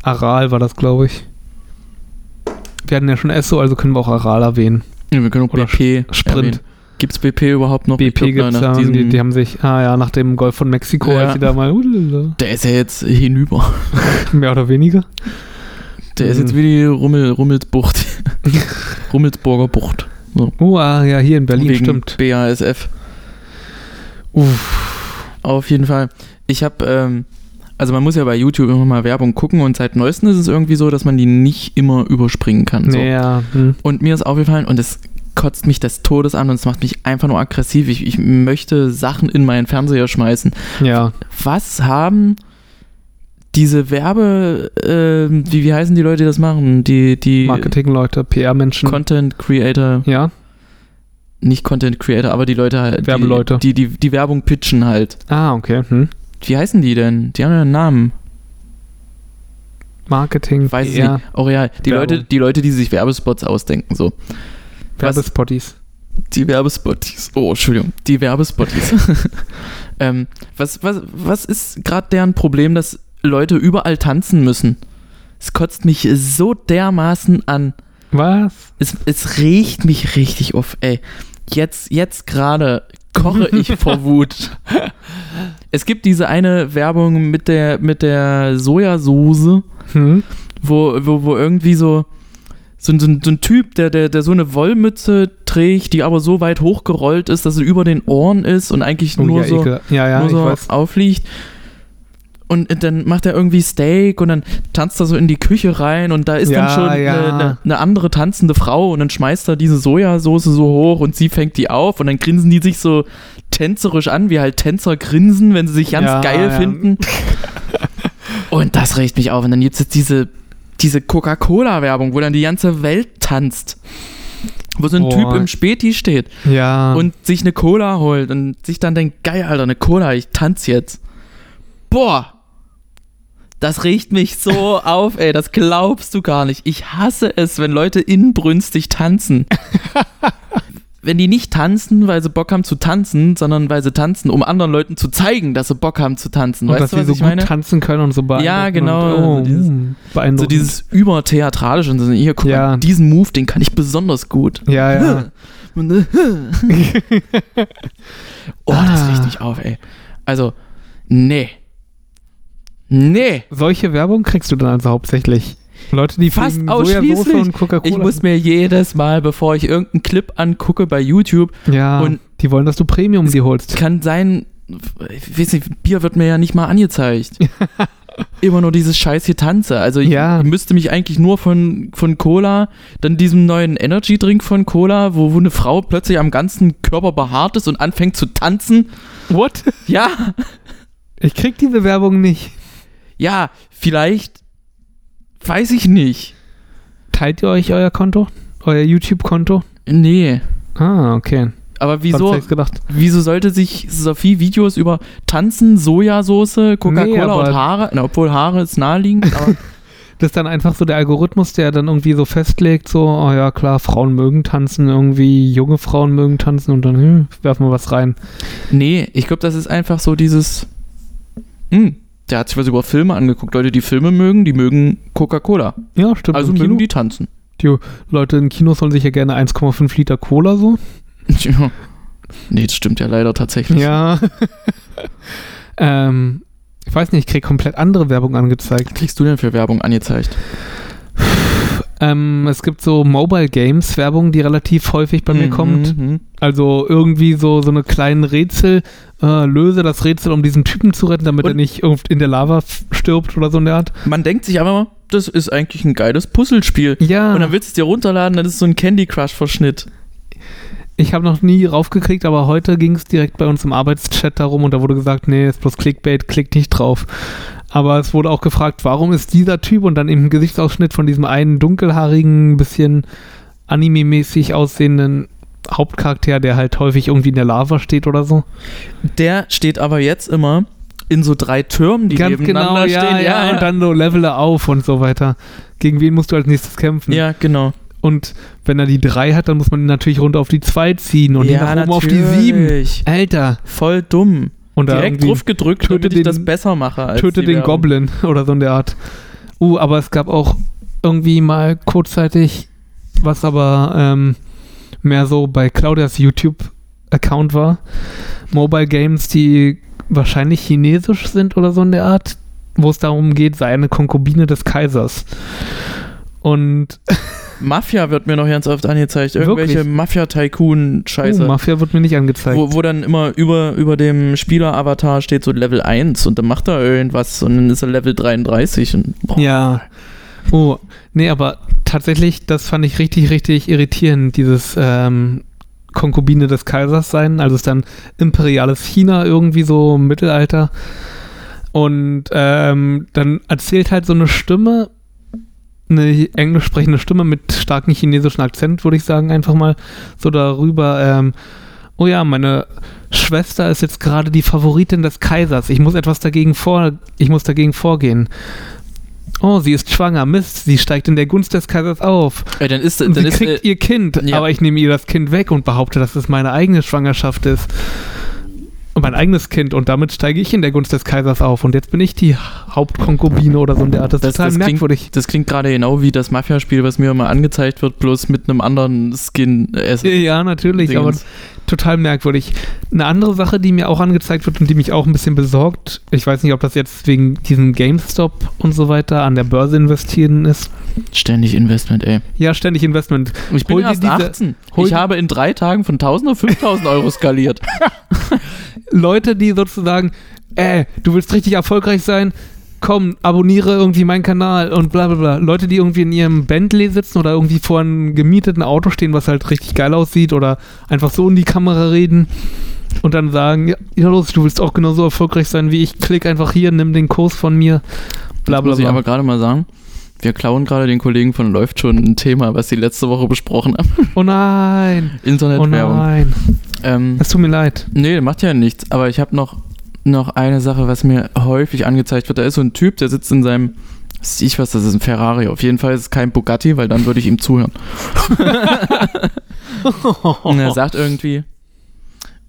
Aral war das, glaube ich. Wir hatten ja schon Esso, also können wir auch Aral erwähnen. Ja, wir können auch Oder BP Sprint. erwähnen. Gibt's BP überhaupt noch? BP ja, diesem- die, die haben sich, ah ja, nach dem Golf von Mexiko, Ja. als sie da mal, ulala, der ist ja jetzt hinüber. mehr oder weniger. Der ist Mhm. jetzt wie die Rummel, Rummelsbucht. Rummelsburger Bucht. Oh, ah, ja, hier in Berlin, Wegen stimmt. BASF. Uff. Auf jeden Fall. Ich habe, ähm, also man muss ja bei YouTube immer mal Werbung gucken und seit neuestem ist es irgendwie so, dass man die nicht immer überspringen kann. So. Ja. Hm. Und mir ist aufgefallen, und es kotzt mich des Todes an und es macht mich einfach nur aggressiv. Ich, ich möchte Sachen in meinen Fernseher schmeißen. Ja. Was haben diese Werbe, äh, wie, wie heißen die Leute, die das machen? Die, die Marketingleute, PR-Menschen. Content Creator, Ja. nicht Content Creator, aber die Leute halt. Werbeleute. Die, die, die, die Werbung pitchen halt. Ah, okay. Hm. Wie heißen die denn? Die haben ja einen Namen. Marketing, Ich weiß PR, nicht. Oh ja, die Werbung. Leute, die Leute, die sich Werbespots ausdenken, so. Was- Werbespotties. Die Werbespotties. Oh, Entschuldigung. Die Werbespotties. ähm, was, was, was ist gerade deren Problem, dass Leute überall tanzen müssen? Es kotzt mich so dermaßen an. Was? Es, es riecht mich richtig auf, ey. Jetzt, jetzt gerade koche ich vor Wut. Es gibt diese eine Werbung mit der, mit der Sojasauce, Hm? wo, wo, wo irgendwie so, so, ein- so, so ein Typ, der, der, der so eine Wollmütze trägt, die aber so weit hochgerollt ist, dass sie über den Ohren ist und eigentlich Oh, nur ja, so, ja, ja, nur so aufliegt. Und dann macht er irgendwie Steak und dann tanzt er so in die Küche rein und da ist Ja, dann schon ja. eine, eine, eine andere tanzende Frau und dann schmeißt er diese Sojasauce so hoch und sie fängt die auf und dann grinsen die sich so tänzerisch an, wie halt Tänzer grinsen, wenn sie sich ganz Ja, geil ja. finden. Und das regt mich auf. Und dann gibt es jetzt diese, diese Coca-Cola-Werbung, wo dann die ganze Welt tanzt. Wo so ein Boah. Typ im Späti steht Ja. und sich eine Cola holt und sich dann denkt, geil, Alter, eine Cola, ich tanze jetzt. Boah, das regt mich so auf, ey, das glaubst du gar nicht. Ich hasse es, wenn Leute inbrünstig tanzen. wenn die nicht tanzen, weil sie Bock haben zu tanzen, sondern weil sie tanzen, um anderen Leuten zu zeigen, dass sie Bock haben zu tanzen. und weißt dass du, sie was so ich gut meine? tanzen können und so beeindruckend. genau, Und, oh, also dieses- hm, So dieses übertheatralische und so, hier, guck Ja. mal, diesen Move, den kann ich besonders gut. ja, ja. oh, das riecht mich auf, ey. Also, nee. Nee. Solche Werbung kriegst du dann also hauptsächlich. Leute, die Fast ausschließlich. und Coca-Cola. Ich muss mir jedes Mal, bevor ich irgendeinen Clip angucke bei YouTube, ja, und- die wollen, dass du Premium die holst. kann sein, ich weiß nicht, Bier wird mir ja nicht mal angezeigt. Immer nur dieses scheiß Getanze. Also ich, Ja. müsste mich eigentlich nur von, von Cola, dann diesem neuen Energy-Drink von Cola, wo, wo eine Frau plötzlich am ganzen Körper behaart ist und anfängt zu tanzen. What? Ja, Ich krieg diese Werbung nicht. Ja, vielleicht, weiß ich nicht. Teilt ihr euch euer Konto? Euer YouTube-Konto? Nee. Ah, okay. Aber wieso, gedacht. wieso sollte sich Sophie Videos über Tanzen, Sojasauce, Coca-Cola Nee, und Haare, na, obwohl Haare ist naheliegend, aber Das ist dann einfach so der Algorithmus, der dann irgendwie so festlegt, so, oh ja klar, Frauen mögen tanzen, irgendwie junge Frauen mögen tanzen und dann hm, werfen wir was rein. nee, ich glaube, das ist einfach so dieses, hm, der hat sich was über Filme angeguckt. Leute, die Filme mögen, die mögen Coca-Cola. Ja, stimmt. Also im mögen Kino. die tanzen. Die Leute in Kinos sollen sich ja gerne 1,5 Liter Cola so. Ja. Nee, das stimmt ja leider tatsächlich. Ja. ähm, ich weiß nicht, ich krieg komplett andere Werbung angezeigt. Was kriegst du denn für Werbung angezeigt? Ähm, es gibt so Mobile Games Werbung, die relativ häufig bei mir Mhm, kommt. mhm. Also irgendwie so, so eine kleinen Rätsel, äh, löse das Rätsel, um diesen Typen zu retten, damit Und- er nicht in der Lava stirbt oder so in der Art. Man denkt sich aber, das ist eigentlich ein geiles Puzzlespiel. Ja, Und dann willst du es dir runterladen, dann ist es so ein Candy Crush-Verschnitt. ich habe noch nie raufgekriegt, aber heute ging es direkt bei uns im Arbeitschat darum und da wurde gesagt, nee, ist bloß Clickbait, klick nicht drauf. Aber es wurde auch gefragt, warum ist dieser Typ und dann im Gesichtsausschnitt von diesem einen dunkelhaarigen, bisschen anime-mäßig aussehenden Hauptcharakter, der halt häufig irgendwie in der Lava steht oder so. Der steht aber jetzt immer in so drei Türmen, die Ganz nebeneinander genau, ja, stehen. ja, und dann so Levele auf und so weiter. Gegen wen musst du als nächstes kämpfen? ja, genau. Und wenn er die 3 hat, dann muss man ihn natürlich runter auf die 2 ziehen und ja, ihn nach oben auf die 7. natürlich. Alter. Voll dumm. Und Direkt drauf gedrückt, töte damit ich den- das besser mache. Als töte den Werbung. Goblin oder so in der Art. Uh, aber es gab auch irgendwie mal kurzzeitig, was aber ähm, mehr so bei Claudias YouTube-Account war, Mobile Games, die wahrscheinlich chinesisch sind oder so in der Art, wo es darum geht, sei eine Konkubine des Kaisers. Und Mafia wird mir noch ganz oft angezeigt. Irgendwelche? Mafia-Tycoon-Scheiße. uh, Mafia wird mir nicht angezeigt. wo, wo dann immer über, über dem Spieler-Avatar steht so Level 1 und dann macht er irgendwas und dann ist er Level 33 und boah, Ja. Oh, nee, aber tatsächlich, das fand ich richtig, richtig irritierend, dieses ähm, Konkubine des Kaisers sein. Also ist dann imperiales China irgendwie so im Mittelalter. Und ähm, dann erzählt halt so eine Stimme, eine englisch sprechende Stimme mit starkem chinesischen Akzent, würde ich sagen, einfach mal so darüber. Ähm, oh ja, meine Schwester ist jetzt gerade die Favoritin des Kaisers. Ich muss etwas dagegen vor, ich muss dagegen vorgehen. Oh, sie ist schwanger. Mist, sie steigt in der Gunst des Kaisers auf. Ey, dann ist, dann sie ist kriegt äh, ihr Kind, ja. aber ich nehme ihr das Kind weg und behaupte, dass es meine eigene Schwangerschaft ist. Mein eigenes Kind. Und damit steige ich in der Gunst des Kaisers auf. Und jetzt bin ich die Hauptkonkubine oder so in der Art. Das ist Das- total das klingt- merkwürdig. das klingt gerade genau wie das Mafia-Spiel, was mir immer angezeigt wird, bloß mit einem anderen Skin. Äh, Ja, natürlich, Dingens. aber total merkwürdig. Eine andere Sache, die mir auch angezeigt wird und die mich auch ein bisschen besorgt, ich weiß nicht, ob das jetzt wegen diesem GameStop und so weiter an der Börse investieren ist. Ständig Investment, ey. Ja, ständig Investment. Ich bin Hol erst diese- 18. hol ich habe in drei Tagen von 1000 auf 5000 Euro skaliert. Leute, die sozusagen, äh, du willst richtig erfolgreich sein, komm, abonniere irgendwie meinen Kanal und bla bla bla. Leute, die irgendwie in ihrem Bentley sitzen oder irgendwie vor einem gemieteten Auto stehen, was halt richtig geil aussieht oder einfach so in die Kamera reden und dann sagen, ja, ja los, du willst auch genauso erfolgreich sein wie ich, klick einfach hier, nimm den Kurs von mir, bla Jetzt bla muss ich aber bla. gerade mal sagen, wir klauen gerade den Kollegen von Läuft schon ein Thema, was sie letzte Woche besprochen haben. Oh nein, oh Internetwerbung. nein, ähm, es tut mir leid. nee, macht ja nichts. Aber ich habe noch, noch eine Sache, was mir häufig angezeigt wird. Da ist so ein Typ, der sitzt in seinem, weiß ich was, das ist ein Ferrari. Auf jeden Fall ist es kein Bugatti, weil dann würde ich ihm zuhören. Und er sagt irgendwie,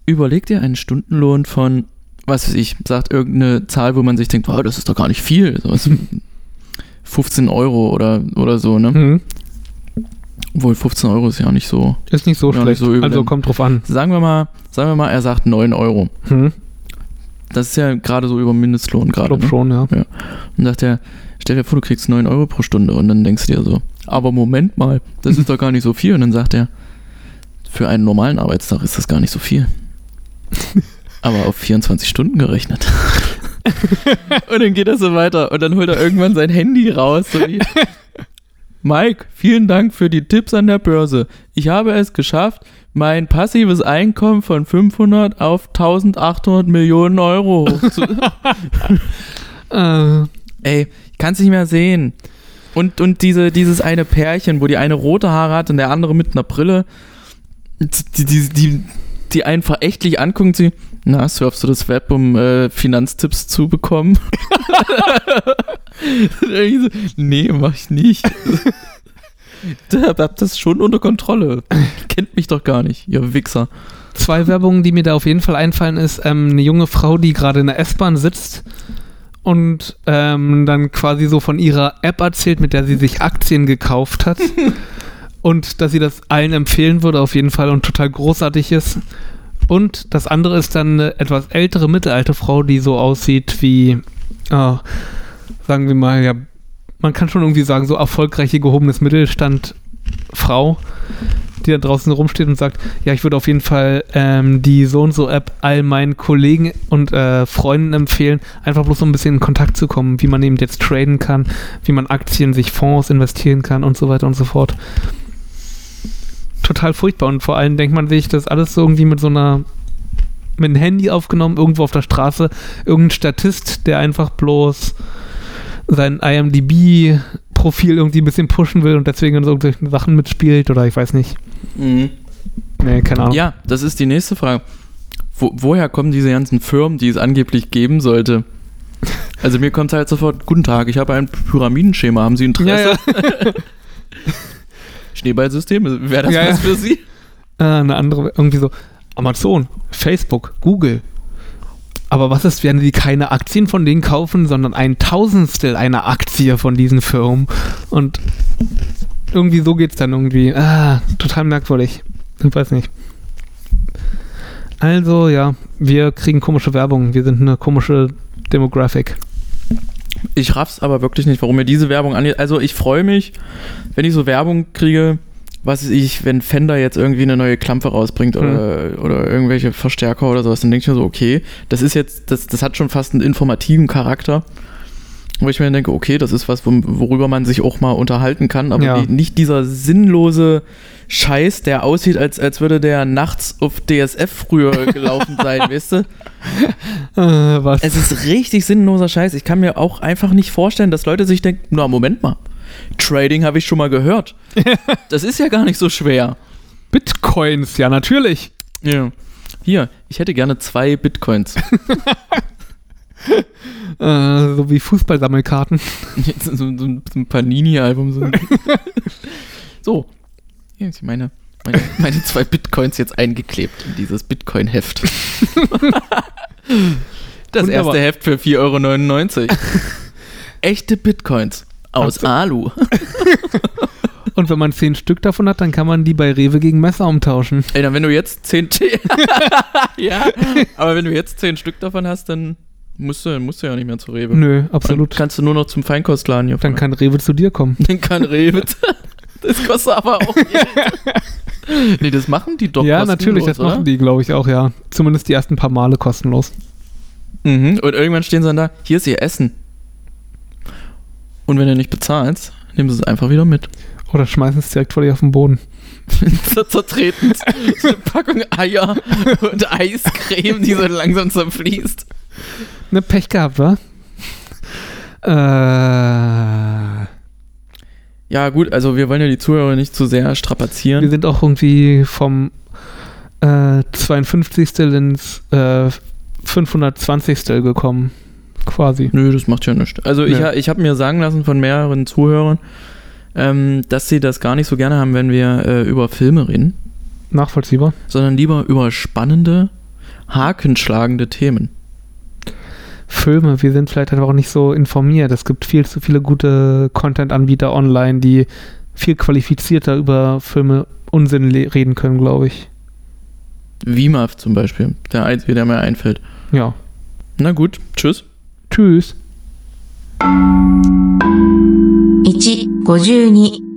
überleg dir einen Stundenlohn von, was weiß ich, sagt irgendeine Zahl, wo man sich denkt, oh, das ist doch gar nicht viel. So, 15 Euro oder, oder so, ne? Hm, Obwohl 15 Euro ist ja auch nicht so. ist nicht so Ja, nicht schlecht, so also denn- kommt drauf an. Sagen wir mal, sagen wir mal, er sagt 9 Euro. Hm, Das ist ja gerade so über Mindestlohn ich gerade. glaube Ne? schon, ja. Und sagt er, stell dir vor, du kriegst 9 Euro pro Stunde und dann denkst du dir so, aber Moment mal, das ist doch gar nicht so viel. Und dann sagt er, für einen normalen Arbeitstag ist das gar nicht so viel. Aber auf 24 Stunden gerechnet. und dann geht er so weiter und dann holt er irgendwann sein Handy raus. So wie, Mike, vielen Dank für die Tipps an der Börse. Ich habe es geschafft, mein passives Einkommen von 500 auf 1800 Millionen Euro hochzu Äh, Ey, ich kann es nicht mehr sehen. Und, und diese, dieses eine Pärchen, wo die eine rote Haare hat und der andere mit einer Brille, die, die, die, die einen verächtlich angucken, sie, na, surfst du das Web, um äh, Finanztipps zu bekommen? Nee, mach ich nicht. Da hab das schon unter Kontrolle. Kennt mich doch gar nicht, ihr Wichser. Zwei Werbungen, die mir da auf jeden Fall einfallen, ist ähm, eine junge Frau, die gerade in der S-Bahn sitzt und ähm, dann quasi so von ihrer App erzählt, mit der sie sich Aktien gekauft hat. und dass sie das allen empfehlen würde, auf jeden Fall und total großartig ist. Und das andere ist dann eine etwas ältere, mittelalte Frau, die so aussieht wie, äh, sagen wir mal, ja, man kann schon irgendwie sagen, so erfolgreiche gehobenes Mittelstand Frau, die da draußen rumsteht und sagt, ja, ich würde auf jeden Fall ähm, die so und so App all meinen Kollegen und äh, Freunden empfehlen, einfach bloß so ein bisschen in Kontakt zu kommen, wie man eben jetzt traden kann, wie man Aktien, sich Fonds investieren kann und so weiter und so fort. Total furchtbar und vor allem denkt man sich, das alles so irgendwie mit so einer mit dem Handy aufgenommen, irgendwo auf der Straße, irgendein Statist, der einfach bloß sein IMDb-Profil irgendwie ein bisschen pushen will und deswegen in so irgendwelchen Sachen mitspielt oder ich weiß nicht. Mhm. Nee, keine Ahnung. Ja, das ist die nächste Frage. Wo, woher kommen diese ganzen Firmen, die es angeblich geben sollte? Also mir kommt halt sofort, guten Tag, ich habe ein Pyramidenschema, haben Sie Interesse? Ja, ja. Schneeballsystem, wäre das Ja, was für Sie? Äh, eine andere, irgendwie so Amazon, Facebook, Google. Aber was ist, wenn die keine Aktien von denen kaufen, sondern ein Tausendstel einer Aktie von diesen Firmen? Und irgendwie so geht's dann irgendwie. Ah, total merkwürdig. Ich weiß nicht. Also, ja, wir kriegen komische Werbung. Wir sind eine komische Demographic. Ich raff's aber wirklich nicht, warum mir diese Werbung angeht. Also ich freue mich, wenn ich so Werbung kriege, was weiß ich, wenn Fender jetzt irgendwie eine neue Klampe rausbringt oder, oder irgendwelche Verstärker oder sowas, dann denke ich mir so, okay, das ist jetzt, das, das hat schon fast einen informativen Charakter. Wo ich mir denke, okay, das ist was, worüber man sich auch mal unterhalten kann, aber Ja. nicht, nicht dieser sinnlose Scheiß, der aussieht, als, als würde der nachts auf DSF früher gelaufen sein, weißt du? Äh, was? Es ist richtig sinnloser Scheiß. Ich kann mir auch einfach nicht vorstellen, dass Leute sich denken, na Moment mal, Trading habe ich schon mal gehört. Das ist ja gar nicht so schwer. Bitcoins, ja, natürlich. Ja. Hier, ich hätte gerne zwei Bitcoins. Äh, so wie Fußballsammelkarten. So, so ein, so ein Panini-Album. So. so. Hier ist meine, meine, meine zwei Bitcoins jetzt eingeklebt in dieses Bitcoin-Heft. das Wunderbar. erste Heft für 4,99 Euro. Echte Bitcoins aus Alu. Und wenn man zehn Stück davon hat, dann kann man die bei Rewe gegen Messer umtauschen. Ey, dann wenn du jetzt 10 T Ja, aber wenn du jetzt 10 Stück davon hast, dann musst du, musst du ja nicht mehr zu Rewe. Nö, Dann absolut. kannst du nur noch zum Feinkostladen hier Dann fahren. kann Rewe zu dir kommen. Dann kann Rewe. Das kostet aber auch Geld. Nee, das machen die doch ja, natürlich, das kostenlos, machen die, glaube ich, auch, ja. Zumindest die ersten paar Male kostenlos. oder? Mhm. Und irgendwann stehen sie dann da, hier ist ihr Essen. Und wenn du nicht bezahlst, nehmen sie es einfach wieder mit. Oder schmeißen es direkt vor dir auf den Boden. zertreten. So eine Packung Eier und Eiscreme, die so langsam zerfließt. Ne, Pech gehabt, wa? Äh, Ja, gut, also wir wollen ja die Zuhörer nicht zu sehr wir strapazieren. sind auch irgendwie vom äh, 52. ins äh, 520. gekommen. Quasi. Nö, das macht ja nichts. Also ich, Nö. ich habe mir sagen lassen von mehreren Zuhörern, ähm, dass sie das gar nicht so gerne haben, wenn wir äh, über Filme reden, Nachvollziehbar. sondern lieber über spannende, hakenschlagende Themen. Filme, wir sind vielleicht einfach auch nicht so informiert. Es gibt viel zu viele gute Content-Anbieter online, die viel qualifizierter über Filme Unsinn reden können, glaube ich. WIMAF zum Beispiel, der einzige, der mir einfällt. Ja. Na gut, tschüss. Tschüss. 1、52